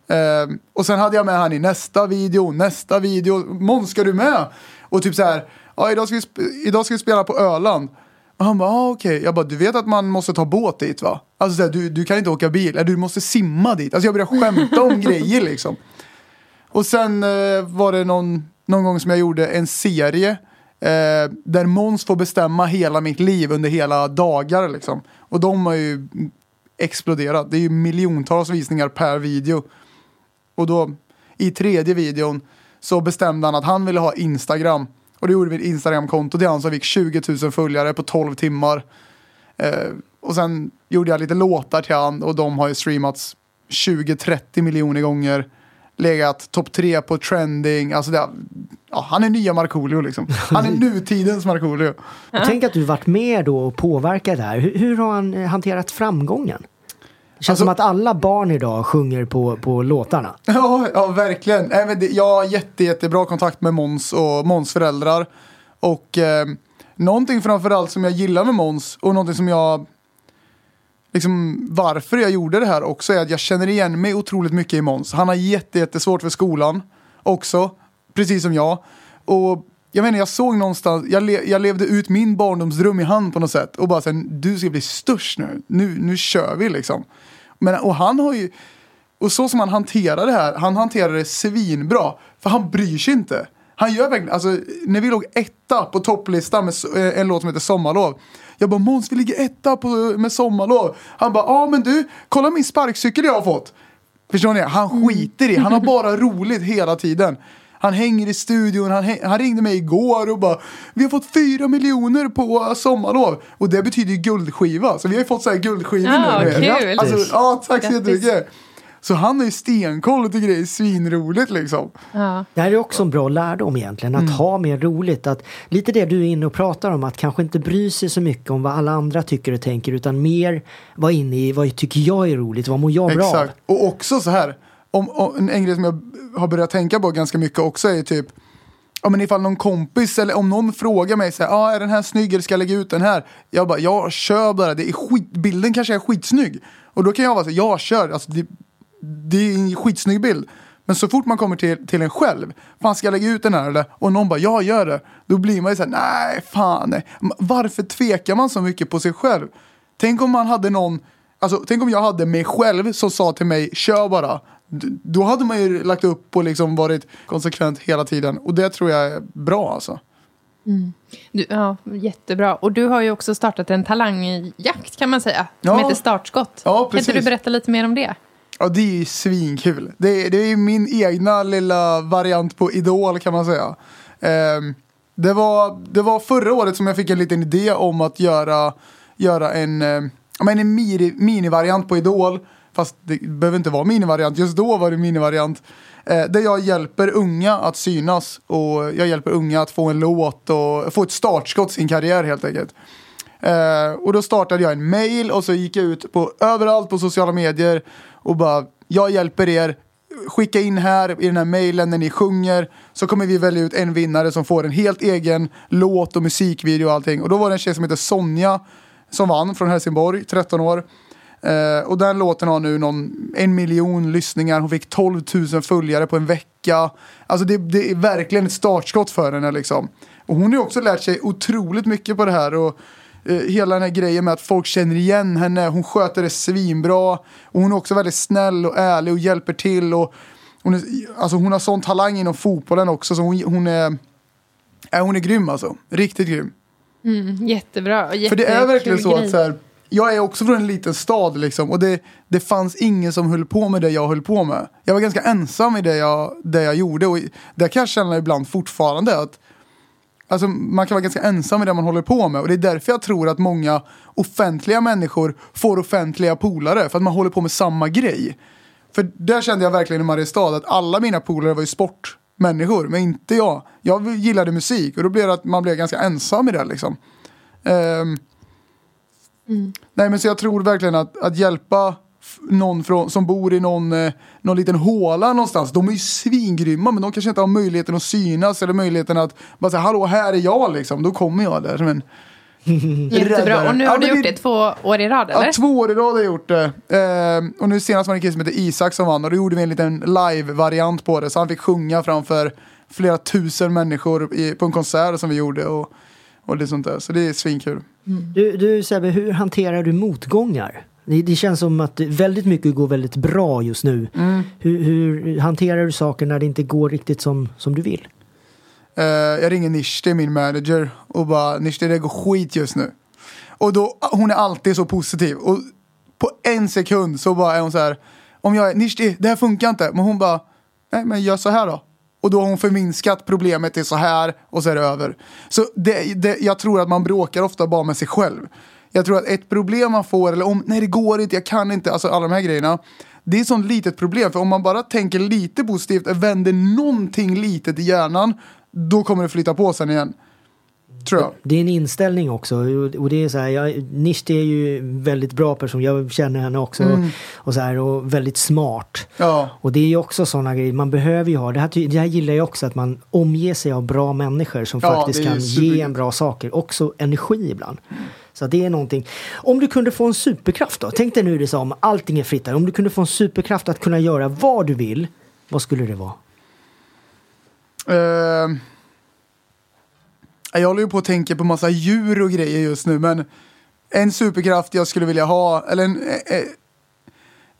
Ehm, och sen hade jag med han i nästa video, nästa video. Måns ska du med? Och typ så här, ja idag ska vi, idag ska vi spela på Öland. Och han bara, ah, okej. Jag bara, du vet att man måste ta båt dit va? Alltså så här, du, du kan inte åka bil, eller du måste simma dit. Alltså jag började skämta om grejer liksom. Och sen eh, var det någon, någon gång som jag gjorde en serie eh, där Måns får bestämma hela mitt liv under hela dagar liksom. Och de har ju exploderat. Det är ju miljontals visningar per video. Och då i tredje videon så bestämde han att han ville ha Instagram. Och då gjorde vi ett Instagram-konto till han som fick 20 000 följare på 12 timmar. Eh, och sen gjorde jag lite låtar till han och de har ju streamats 20-30 miljoner gånger. Legat topp tre på trending. Alltså det, ja, han är nya Markoolio liksom. Han är nutidens Markoolio. Tänk att du varit med då och påverkat det här. Hur, hur har han eh, hanterat framgången? Det känns Alltså- som att alla barn idag sjunger på, på låtarna. Ja, ja verkligen. Nej, men det, jag har jätte, jättebra kontakt med Måns och Måns föräldrar. Och eh, någonting framförallt som jag gillar med Måns och någonting som jag liksom varför jag gjorde det här också är att jag känner igen mig otroligt mycket i Måns. Han har jätte, jättesvårt för skolan också, precis som jag. Och jag menar, jag såg någonstans, jag, le, jag levde ut min barndomsdröm i hand på något sätt och bara sen du ska bli störst nu, nu, nu kör vi liksom. Men, och han har ju, och så som han hanterar det här, han hanterar det svinbra. För han bryr sig inte. Han gör verkligen, alltså när vi låg etta på topplistan med eh, en låt som heter Sommarlov. Jag bara Måns vi ligger etta på, med Sommarlov. Han bara ja men du, kolla min sparkcykel jag har fått. Förstår ni? Han skiter i, han har bara roligt hela tiden. Han hänger i studion, han, han ringde mig igår och bara Vi har fått fyra miljoner på sommarlov. Och det betyder ju guldskiva. Så vi har ju fått så här guldskivor Ja, nu. kul. Alltså, ja, tack så jättemycket. Så han är ju stenkoll och tycker det är svinroligt liksom. Ja. Det här är också en bra lärdom egentligen, att Mm. ha mer roligt. Att, lite det du är inne och pratar om, att kanske inte bry sig så mycket om vad alla andra tycker och tänker, utan mer vara inne i vad tycker jag är roligt, vad mår jag bra av? Exakt. Och också så här, om, om, en, en grej som jag har börjat tänka på ganska mycket också är typ Ja men ifall någon kompis eller om någon frågar mig så här, ah, är den här snygg eller ska jag lägga ut den här? Jag bara, ja kör bara, det är skit, bilden kanske är skitsnygg. Och då kan jag vara så här, ja kör, alltså det, det är en skitsnygg bild. Men så fort man kommer till, till en själv, fan ska jag lägga ut den här eller? Och någon bara, ja gör det. Då blir man ju såhär, nej fan nej. Varför tvekar man så mycket på sig själv? Tänk om man hade någon, alltså tänk om jag hade mig själv som sa till mig, kör bara. Då hade man ju lagt upp och liksom varit konsekvent hela tiden. Och det tror jag är bra alltså. Du, ja, jättebra. Och du har ju också startat en talangjakt kan man säga. Som Ja. heter Startskott. Ja, kan inte du berätta lite mer om det? Ja, det är ju svinkul. Det är, det är min egna lilla variant på Idol kan man säga. Ehm, det, var, det var förra året som jag fick en liten idé om att göra, göra en, men en mini, minivariant på Idol. Fast det behöver inte vara minivariant, just då var det minivariant. Eh, där jag hjälper unga att synas och jag hjälper unga att få en låt och få ett startskott i sin karriär helt enkelt. Eh, och då startade jag en mail och så gick jag ut på överallt på sociala medier och bara jag hjälper er. Skicka in här i den här mailen när ni sjunger så kommer vi välja ut en vinnare som får en helt egen låt och musikvideo och allting. Och då var det en tjej som heter Sonja som vann från Helsingborg, 13 år. Eh, och den låten har nu någon, en miljon lyssningar. Hon fick 12 000 följare på en vecka. Alltså det, det är verkligen ett startskott för henne liksom. Och hon har ju också lärt sig otroligt mycket på det här. Och eh, hela den här grejen med att folk känner igen henne. Hon sköter det svinbra. Och hon är också väldigt snäll och ärlig och hjälper till. Och hon, är, alltså hon har sån talang inom fotbollen också. Så hon, hon är Äh, hon är grym alltså. Riktigt grym. Mm, jättebra. För det är verkligen så att så här, jag är också från en liten stad liksom och det, det fanns ingen som höll på med det jag höll på med. Jag var ganska ensam i det jag, det jag gjorde och det kan jag känna ibland fortfarande att Alltså man kan vara ganska ensam i det man håller på med och det är därför jag tror att många offentliga människor får offentliga polare för att man håller på med samma grej. För där kände jag verkligen i Mariestad att alla mina polare var ju sportmänniskor men inte jag. Jag gillade musik och då blev det att man blev ganska ensam i det liksom. Ehm, Ehm, Nej men så jag tror verkligen att, att hjälpa någon från, som bor i någon, eh, någon liten håla någonstans. De är ju svingrymma men de kanske inte har möjligheten att synas eller möjligheten att bara säga hallå här är jag liksom. Då kommer jag där som en Jättebra. Och nu Ja, har men du gjort det- det två år i rad, eller? Ja, två år i rad har jag gjort det. Ehm, och nu senast var det en kille som heter Isak som vann och då gjorde vi en liten live-variant på det. Så han fick sjunga framför flera tusen människor i, på en konsert som vi gjorde och, och det sånt där. Så det är svinkul. Du, du Sebbe, hur hanterar du motgångar? Det, det känns som att väldigt mycket går väldigt bra just nu. Mm. Hur, hur hanterar du saker när det inte går riktigt som, som du vill? Eh, jag ringer Nishti, min manager, och bara Nishti det går skit just nu. Och då, hon är alltid så positiv. Och på en sekund så bara är hon så här, om jag är Nishti, det här funkar inte. Men hon bara, nej men gör så här då. Och då har hon förminskat problemet till så här och så är det över. Så det, det, jag tror att man bråkar ofta bara med sig själv. Jag tror att ett problem man får, eller om, nej det går inte, jag kan inte, alltså alla de här grejerna. Det är ett sånt litet problem, för om man bara tänker lite positivt, vänder någonting litet i hjärnan, då kommer det flytta på sen igen. Tror jag. Det är en inställning också. Och det är så här, jag, Nishti är ju väldigt bra person. Jag känner henne också. Mm. Och, så här, och väldigt smart. Ja. Och det är ju också sådana grejer. Man behöver ju ha. Det här, det här gillar jag också. Att man omger sig av bra människor som Ja, faktiskt kan ju ge en bra saker. Också energi ibland. Så det är någonting. Om du kunde få en superkraft då? Tänk dig nu det som allting är fritt här. Om du kunde få en superkraft att kunna göra vad du vill. Vad skulle det vara? Eh, jag håller ju på att tänka på massa djur och grejer just nu, men en superkraft jag skulle vilja ha, eller en, eh, eh,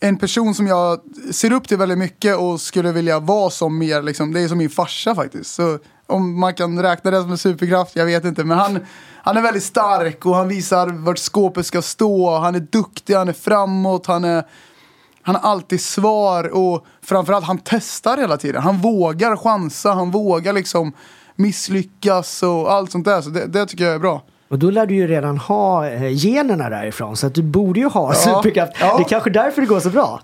en person som jag ser upp till väldigt mycket och skulle vilja vara som mer, liksom, det är som min farsa faktiskt. Så om man kan räkna det som en superkraft, jag vet inte, men han, han är väldigt stark och han visar vart skåpet ska stå, han är duktig, han är framåt, han är han har alltid svar och framförallt han testar hela tiden. Han vågar chansa, han vågar liksom misslyckas och allt sånt där. Så det, det tycker jag är bra. Och då lär du ju redan ha eh, generna därifrån. Så att du borde ju ha Ja, superkraft. ja. Det är kanske därför det går så bra.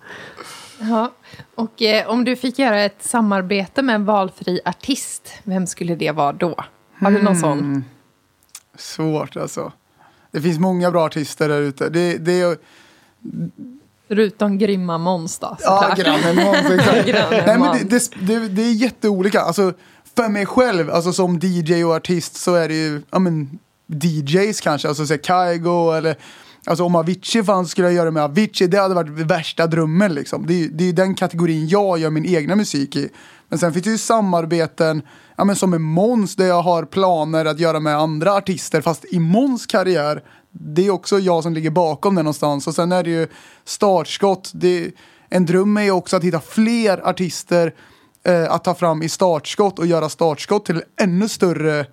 Ja. Och eh, om du fick göra ett samarbete med en valfri artist, vem skulle det vara då? Har du någon Hmm. sån? Svårt alltså. Det finns många bra artister där ute. Det, det är... Förutom grymma Måns då, Ja, såklart. grannen Måns. exakt. Grannen Nej, men det, Måns. det, det, det är jätteolika. Alltså, för mig själv, alltså som DJ och artist så är det ju, ja men, DJs kanske, alltså så Kygo eller Alltså om Avicii fanns skulle jag göra med Avicii, det hade varit värsta drömmen liksom. Det är ju det är den kategorin jag gör min egna musik i. Men sen finns det ju samarbeten, ja men som med Måns där jag har planer att göra med andra artister, fast i Måns karriär, det är också jag som ligger bakom det någonstans. Och sen är det ju startskott, det, en dröm är ju också att hitta fler artister eh, att ta fram i startskott och göra startskott till ännu större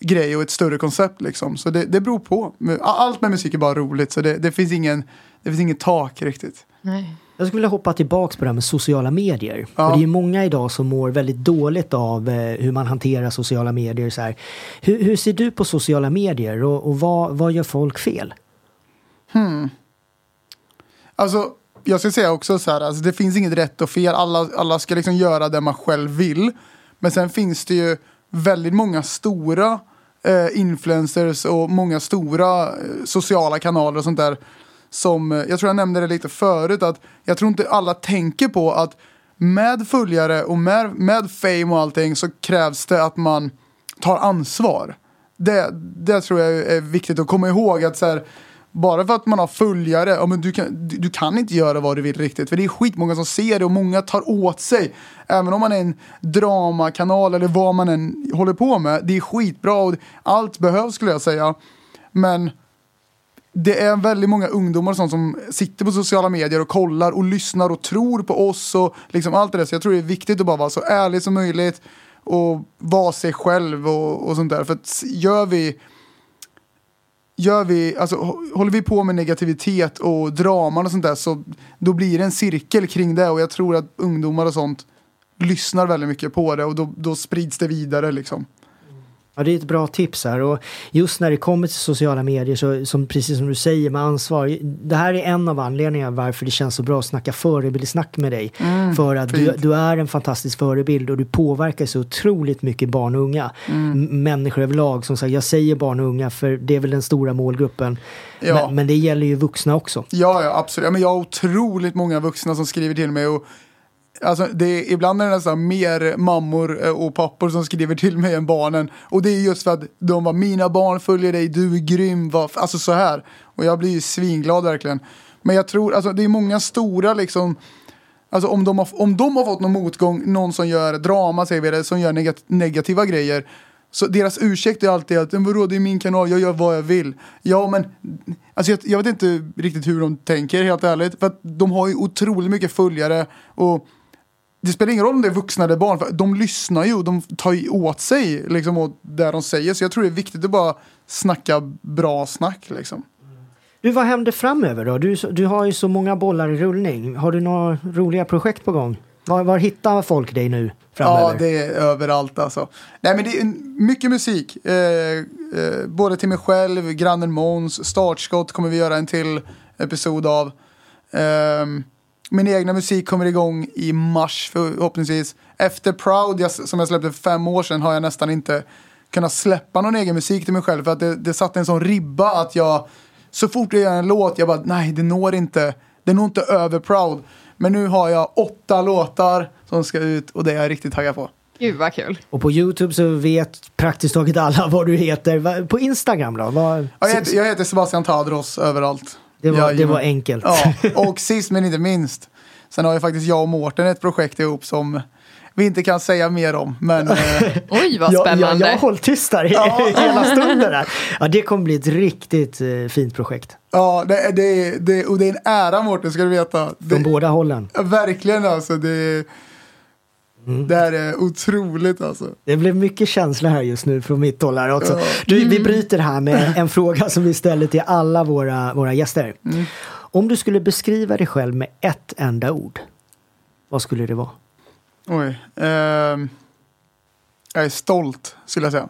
grej och ett större koncept liksom. Så det, det beror på. Allt med musik är bara roligt så det, det finns ingen, det finns inget tak riktigt. Nej. Jag skulle vilja hoppa tillbaks på det här med sociala medier. Ja. Och det är många idag som mår väldigt dåligt av eh, hur man hanterar sociala medier. Så här. Hur, hur ser du på sociala medier och, och vad, vad gör folk fel? Alltså, jag ska säga också så här, alltså, det finns inget rätt och fel. Alla, alla ska liksom göra det man själv vill. Men sen finns det ju väldigt många stora eh, influencers och många stora eh, sociala kanaler och sånt där. Som, eh, jag tror jag nämnde det lite förut, att jag tror inte alla tänker på att med följare och med, med fame och allting så krävs det att man tar ansvar. Det, det tror jag är viktigt att komma ihåg. att så här, bara för att man har följare, ja, men du, kan, du, du kan inte göra vad du vill riktigt. För det är skitmånga som ser det och många tar åt sig. Även om man är en dramakanal eller vad man än håller på med. Det är skitbra och allt behövs skulle jag säga. Men det är väldigt många ungdomar och sånt som sitter på sociala medier och kollar och lyssnar och tror på oss och liksom allt det där. Så jag tror det är viktigt att bara vara så ärlig som möjligt. och vara sig själv och, och sånt där. För att gör vi gör vi, alltså, håller vi på med negativitet och draman och sånt där så då blir det en cirkel kring det och jag tror att ungdomar och sånt lyssnar väldigt mycket på det och då, då sprids det vidare liksom. Ja, det är ett bra tips här och just när det kommer till sociala medier så som precis som du säger med ansvar. Det här är en av anledningarna varför det känns så bra att snacka förebildssnack med dig. Mm, för att du, du, är en fantastisk förebild och du påverkar så otroligt mycket barn och unga. Mm. Människor överlag, som sagt, jag säger barn och unga för det är väl den stora målgruppen. Ja. Men, men, det gäller ju vuxna också. Ja, ja absolut. Ja, men jag har otroligt många vuxna som skriver till mig och Alltså det är, ibland är det nästan mer mammor eh, och pappor som skriver till mig än barnen. Och det är just för att de var mina barn följer dig, du är grym, alltså så här. Och jag blir ju svinglad verkligen. Men jag tror, alltså det är många stora liksom, alltså om de har, om de har fått någon motgång, någon som gör drama säger vi det, som gör negat negativa grejer. Så deras ursäkt är alltid att vadå, det är min kanal, jag gör vad jag vill. Ja men, alltså jag, jag vet inte riktigt hur de tänker helt ärligt. För att de har ju otroligt mycket följare och det spelar ingen roll om det är vuxna eller barn, för de lyssnar ju och de tar ju åt sig liksom, åt det de säger. Så jag tror det är viktigt att bara snacka bra snack. Liksom. Du, vad händer framöver då? Du, du har ju så många bollar i rullning. Har du några roliga projekt på gång? Var, var hittar folk dig nu framöver? Ja, det är överallt alltså. Nej, men det är mycket musik. Eh, eh, både till mig själv, grannen Måns, Startskott kommer vi göra en till episod av. Eh, min egna musik kommer igång i mars förhoppningsvis. Efter Proud, jag, som jag släppte för fem år sedan, har jag nästan inte kunnat släppa någon egen musik till mig själv. För att det, det satte en sån ribba att jag, så fort jag gör en låt, jag bara, nej det når inte, det når inte över Proud. Men nu har jag åtta låtar som ska ut och det är jag riktigt taggad på. Gud vad kul. Och på Youtube så vet praktiskt taget alla vad du heter. På Instagram då? Vad... jag, heter, jag heter Sebastian Tadros överallt. Det var, ja, det var enkelt. Ja, och sist men inte minst. Sen har ju faktiskt jag och Mårten ett projekt ihop som vi inte kan säga mer om. Men, eh, Oj, vad spännande. Jag, jag, jag har hållit tyst där ja. hela stunden. Här. Ja, det kommer bli ett riktigt eh, fint projekt. Ja, det, det, det, och det är en ära Mårten, ska du veta. Från det, båda hållen. Verkligen alltså. Det, Mm. Det här är otroligt alltså. Det blev mycket känsla här just nu från mitt håll här också. Ja. Du, vi bryter här med en fråga som vi ställer till alla våra, våra gäster. Mm. Om du skulle beskriva dig själv med ett enda ord, vad skulle det vara? Oj. Eh, jag är stolt, skulle jag säga.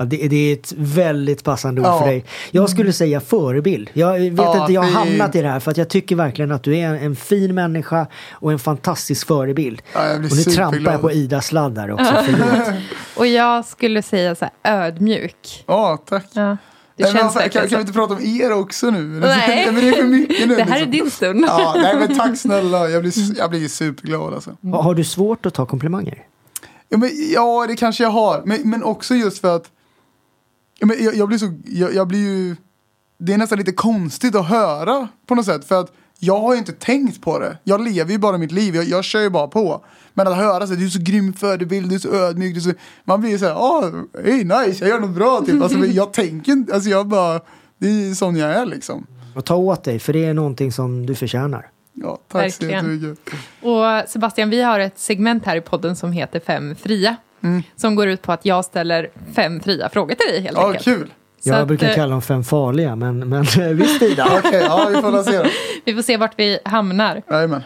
Ja, det, det, är ett väldigt passande ord ja. för dig. Jag skulle säga förebild. Jag vet ja, inte, jag har hamnat i det här för att jag tycker verkligen att du är en, en fin människa och en fantastisk förebild. Ja, och nu trampar jag på Idas sladdar också, och jag skulle säga så här ödmjuk. Ja, tack. Nej, känns kan, kan, vi inte prata om er också nu? Nej. men det är för mycket nu. Det här liksom. är din stund. Ja, nej, men tack snälla. Jag blir, jag blir superglad alltså. Mm. Har du svårt att ta komplimanger? Ja, men, ja det kanske jag har. Men, men också just för att ja, men jag, jag blir så, jag, jag, blir ju, det är nästan lite konstigt att höra på något sätt. För att jag har ju inte tänkt på det. Jag lever ju bara mitt liv, jag, jag kör ju bara på. Men att höra så du är så grym förebild, du är så ödmjuk, du är så, man blir så här, oh, hey, nice, jag gör något bra typ. Alltså, jag tänker inte, alltså jag bara, det är sån jag är liksom. Och ta åt dig, för det är någonting som du förtjänar. Ja, tack Verkligen. så jättemycket. Och Sebastian, vi har ett segment här i podden som heter Fem fria. Mm. Som går ut på att jag ställer fem fria frågor till dig helt ja, enkelt. Kul. Jag att, brukar eh, kalla dem fem farliga, men, men visst Ida. Okej, okay, ja vi får se. vi får se vart vi hamnar. Jajamän.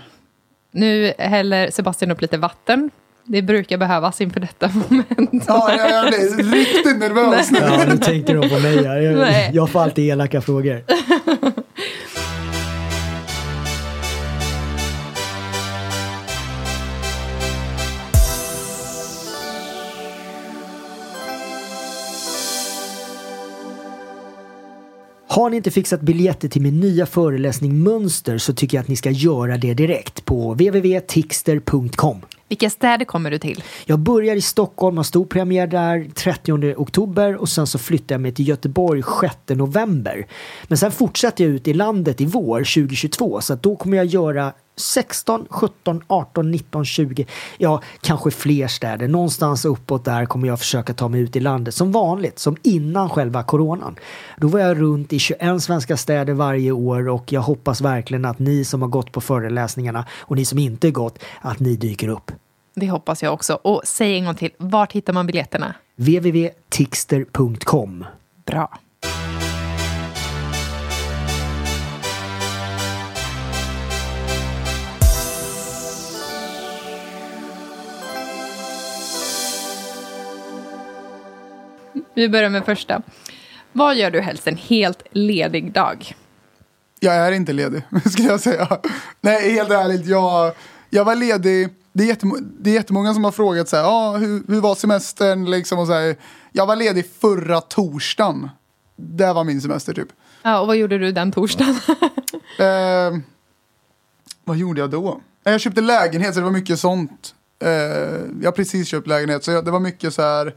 Nu häller Sebastian upp lite vatten. Det brukar behövas inför detta moment. Ja, jag, jag blir riktigt nervös nu. Ja, nu tänker de på mig. Jag, jag får alltid elaka frågor. Har ni inte fixat biljetter till min nya föreläsning Mönster så tycker jag att ni ska göra det direkt på www.tixter.com. Vilka städer kommer du till? Jag börjar i Stockholm, har stor premiär där 30 oktober och sen så flyttar jag mig till Göteborg 6 november. Men sen fortsätter jag ut i landet i vår 2022 så att då kommer jag göra 16, 17, 18, 19, 20, ja kanske fler städer. Någonstans uppåt där kommer jag försöka ta mig ut i landet som vanligt, som innan själva coronan. Då var jag runt i 21 svenska städer varje år och jag hoppas verkligen att ni som har gått på föreläsningarna och ni som inte gått, att ni dyker upp. Det hoppas jag också. Och säg en gång till, vart hittar man biljetterna? www.tixter.com Bra. Vi börjar med första. Vad gör du helst en helt ledig dag? Jag är inte ledig, skulle jag säga. Nej, helt ärligt, jag, jag var ledig. Det är, jättemo det är jättemånga som har frågat så här, ah, hur, hur var semestern? Liksom, och så här, jag var ledig förra torsdagen. Det var min semester typ. Ja, och vad gjorde du den torsdagen? Eh, vad gjorde jag då? Jag köpte lägenhet så det var mycket sånt. Eh, jag har precis köpt lägenhet så jag, det var mycket så här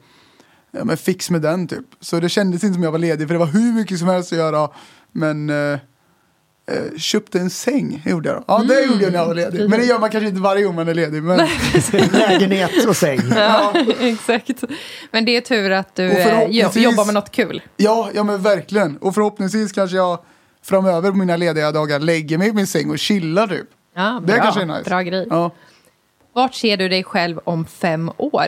ja, men fix med den typ. Så det kändes inte som jag var ledig för det var hur mycket som helst att göra. Men eh, eh, köpte en säng gjorde jag. Ja det gjorde jag när jag var ledig. Men det gör man kanske inte varje gång man är ledig. Men Lägenhet och säng. ja, exakt. Men det är tur att du eh, förhoppningsvis- jo- jobbar med något kul. ja, ja men verkligen. Och förhoppningsvis kanske jag framöver på mina lediga dagar lägger mig i min säng och chillar typ. Ja, Det bra. kanske är nice. Bra grej. Ja. Vart ser du dig själv om fem år?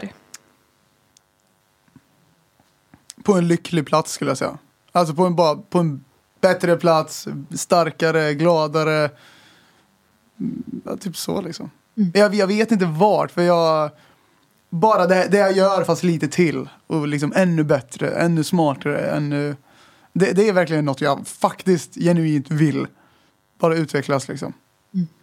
På en lycklig plats skulle jag säga. Alltså på en, bara, på en bättre plats, starkare, gladare. Mm, Ja, typ så liksom. Jag, jag vet inte vart, för jag... Bara det, det jag gör fast lite till. Och liksom ännu bättre, ännu smartare, ännu... Det, det är verkligen något jag faktiskt genuint vill. Bara utvecklas liksom.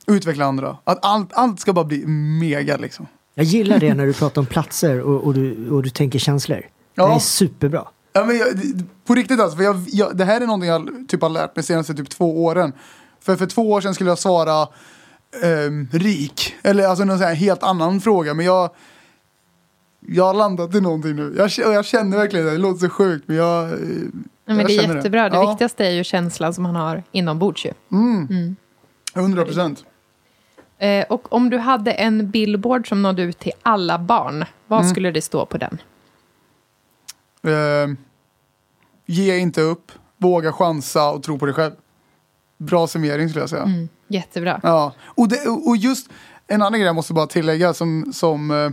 Utveckla andra. Att allt, allt ska bara bli mega liksom. Jag gillar det när du pratar om platser och, och, du, och du tänker känslor. Det Ja. är superbra. Ja, men jag, det- på riktigt alltså, för jag, jag, det här är någonting jag typ har lärt mig de senaste typ två åren. För för två år sedan skulle jag svara ehm, rik, eller alltså någon helt annan fråga, men jag jag har landat i någonting nu. Jag, jag känner verkligen det, det låter så sjukt men jag... eh, men jag det är jättebra. Det, Ja, viktigaste är ju känslan som man har inombords. Ju. 100 procent. Eh, och om du hade en billboard som nådde ut till alla barn, vad Mm. skulle det stå på den? Ehm, ge inte upp, våga chansa och tro på dig själv. Bra summering skulle jag säga. Mm, jättebra. Ja, och, det, och just en annan grej jag måste bara tillägga som, som eh,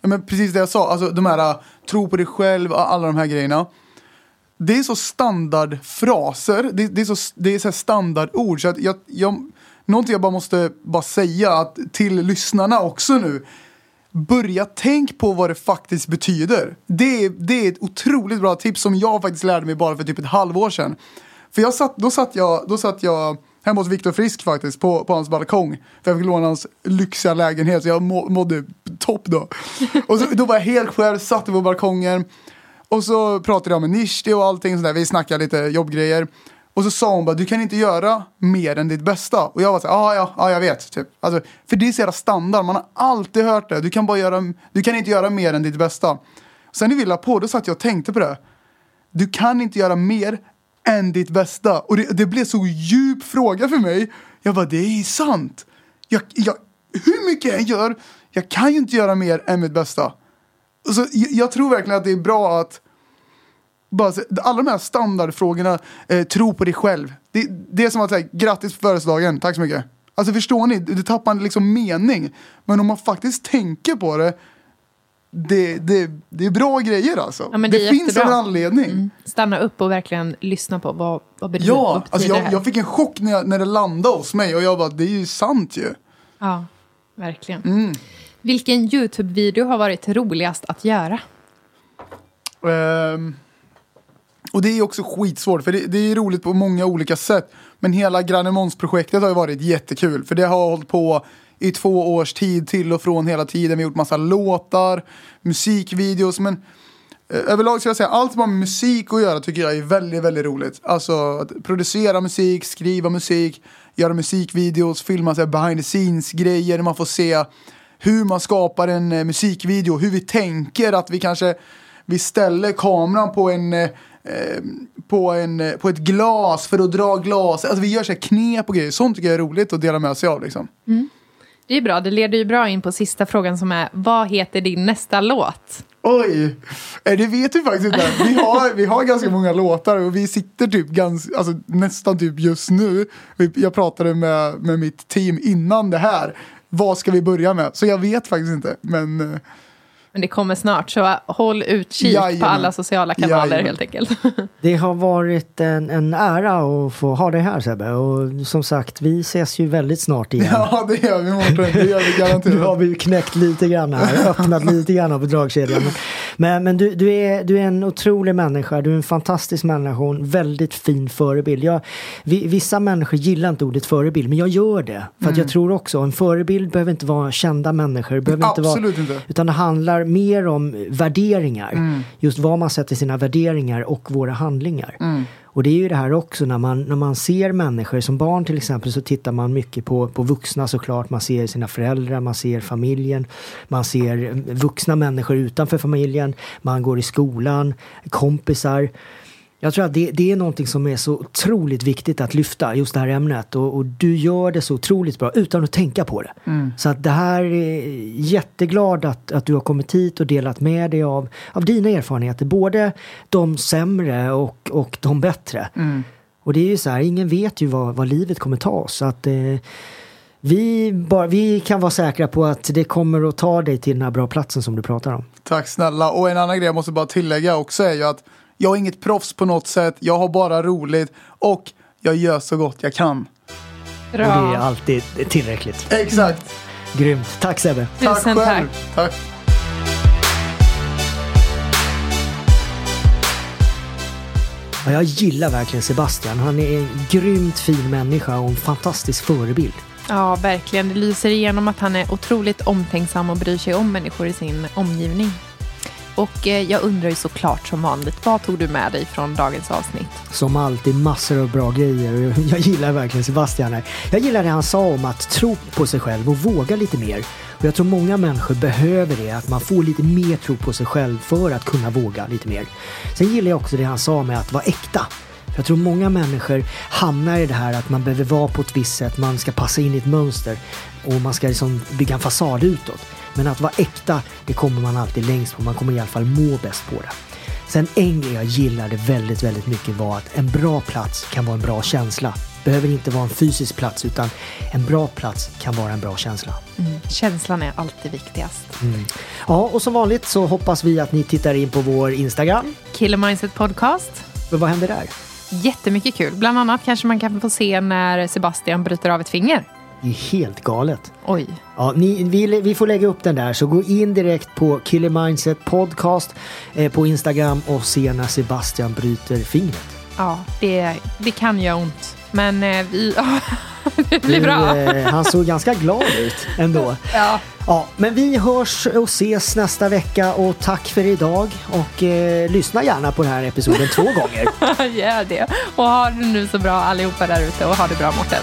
ja, men precis det jag sa, alltså de här uh, tro på dig själv, alla de här grejerna. Det är så standardfraser, det, det är så, det är så standardord så att jag, jag, någonting jag bara måste bara säga att till lyssnarna också nu. Börja tänk på vad det faktiskt betyder. Det är, det är ett otroligt bra tips som jag faktiskt lärde mig bara för typ ett halvår sedan. För jag satt, då, satt jag, då satt jag hemma hos Viktor Frisk faktiskt på, på hans balkong. För jag fick låna hans lyxiga lägenhet så jag må, mådde topp då. Och så, då var jag helt själv, satt på balkongen. Och så pratade jag med Nishti och allting sådär. Vi snackade lite jobbgrejer. Och så sa hon bara, du kan inte göra mer än ditt bästa. Och jag var så här, "Ah, ja, ja, jag vet. Typ. Alltså, för det är så jävla standard, man har alltid hört det. Du kan, bara göra, du kan inte göra mer än ditt bästa. Sen i Villa på, då satt jag och tänkte på det. Du kan inte göra mer än ditt bästa. Och det, det blev så djup fråga för mig. Jag bara, det är sant. Jag, jag, hur mycket jag än gör, jag kan ju inte göra mer än mitt bästa. Och Så jag, jag tror verkligen att det är bra att bara, alla de här standardfrågorna, eh, tro på dig själv. Det, det är som att säga, grattis på födelsedagen, tack så mycket. Alltså förstår ni, det tappar liksom mening. Men om man faktiskt tänker på det, det, det, det är bra grejer alltså. Ja, det det finns en anledning. Mm. Stanna upp och verkligen lyssna på vad, vad betyder, vad Ja, betyder alltså det jag, här? jag fick en chock när, jag, när det landade hos mig och jag bara, det är ju sant ju. Ja, verkligen. Mm. Vilken YouTube-video har varit roligast att göra? Ehm, och det är också skitsvårt, för det, det är roligt på många olika sätt. Men hela Grannemons-projektet har ju varit jättekul, för det har hållit på i två års tid till och från hela tiden. Vi har gjort massa låtar, musikvideos, men eh, överlag ska jag säga allt som har med musik att göra tycker jag är väldigt, väldigt roligt. Alltså att producera musik, skriva musik, göra musikvideos, filma så här behind the scenes-grejer man får se hur man skapar en eh, musikvideo, hur vi tänker att vi kanske vi ställer kameran på en eh, eh, eh, på, en, eh, på ett glas för att dra glas. Alltså vi gör så här knep och grejer. Sånt tycker jag är roligt att dela med sig av liksom. Det är bra, det leder ju bra in på sista frågan som är vad heter din nästa låt? Oj! Eh, Det vet vi faktiskt inte. Vi har, vi har ganska många låtar och vi sitter typ ganska, alltså nästan typ just nu. Jag pratade med, med mitt team innan det här. vad ska vi börja med? Så jag vet faktiskt inte. Men eh, Men det kommer snart, så håll utkik Jajamän. på alla sociala kanaler Jajamän. helt enkelt. Det har varit en, en ära att få ha dig här Sebbe. Och som sagt, vi ses ju väldigt snart igen. ja, det gör vi Mårten. Det gör vi Nu har garanterat. vi ju knäckt lite grann här, öppnat lite grann av dragkedjan. Men, men, du, du, är, du är en otrolig människa, du är en fantastisk människa och en väldigt fin förebild. Jag, vi, vissa människor gillar inte ordet förebild, men jag gör det. För att jag tror också, en förebild behöver inte vara kända människor. Behöver inte vara, Absolut inte. Utan det handlar mer om värderingar. Just vad man sätter sina värderingar och våra handlingar. Och det är ju det här också när man, när man ser människor, som barn till exempel så tittar man mycket på, på vuxna såklart. Man ser sina föräldrar, man ser familjen, man ser vuxna människor utanför familjen, man går i skolan, kompisar. Jag tror att det, det är någonting som är så otroligt viktigt att lyfta, just det här ämnet. Och, och du gör det så otroligt bra utan att tänka på det. Så att det här är jätteglad att, att du har kommit hit och delat med dig av, av dina erfarenheter. Både de sämre och, och de bättre. Och det är ju så här, ingen vet ju vad, vad livet kommer ta oss. Så att, eh, vi, bara, vi kan vara säkra på att det kommer att ta dig till den här bra platsen som du pratar om. Tack snälla. Och en annan grej jag måste bara tillägga också är ju att jag är inget proffs på något sätt. Jag har bara roligt och jag gör så gott jag kan. Och det är alltid tillräckligt. Exakt. Grymt. Tack Sebbe. Tack Tusen själv. tack. Tack. Ja, jag gillar verkligen Sebastian. Han är en grymt fin människa och en fantastisk förebild. Ja, verkligen. Det lyser igenom att han är otroligt omtänksam och bryr sig om människor i sin omgivning. Och eh, jag undrar ju såklart som vanligt, vad tog du med dig från dagens avsnitt? Som alltid massor av bra grejer. Jag gillar verkligen Sebastian här. Jag gillar det han sa om att tro på sig själv och våga lite mer. Och jag tror många människor behöver det, att man får lite mer tro på sig själv för att kunna våga lite mer. Sen gillar jag också det han sa med att vara äkta. Jag tror många människor hamnar i det här att man behöver vara på ett visst sätt, man ska passa in i ett mönster och man ska liksom bygga en fasad utåt. Men att vara äkta, det kommer man alltid längst på. Man kommer i alla fall må bäst på det. Sen en grej jag gillade väldigt, väldigt mycket var att en bra plats kan vara en bra känsla. Behöver inte vara en fysisk plats utan en bra plats kan vara en bra känsla. Känslan är alltid viktigast. Ja, och som vanligt så hoppas vi att ni tittar in på vår Instagram. Killer Mindset Podcast. Men vad händer där? Jättemycket kul. Bland annat kanske man kan få se när Sebastian bryter av ett finger. Det är helt galet. Oj. Ja, ni, vi, vi får lägga upp den där, så gå in direkt på Killer Mindset Podcast eh, på Instagram och se när Sebastian bryter fingret. Ja, det, det kan göra ont. Men eh, vi... det blir Du, bra. eh, han såg ganska glad ut ändå. Ja. Ja, men vi hörs och ses nästa vecka och tack för idag. Och eh, lyssna gärna på den här episoden två gånger. Gör det. Och ha det nu så bra allihopa där ute och ha det bra Mårten.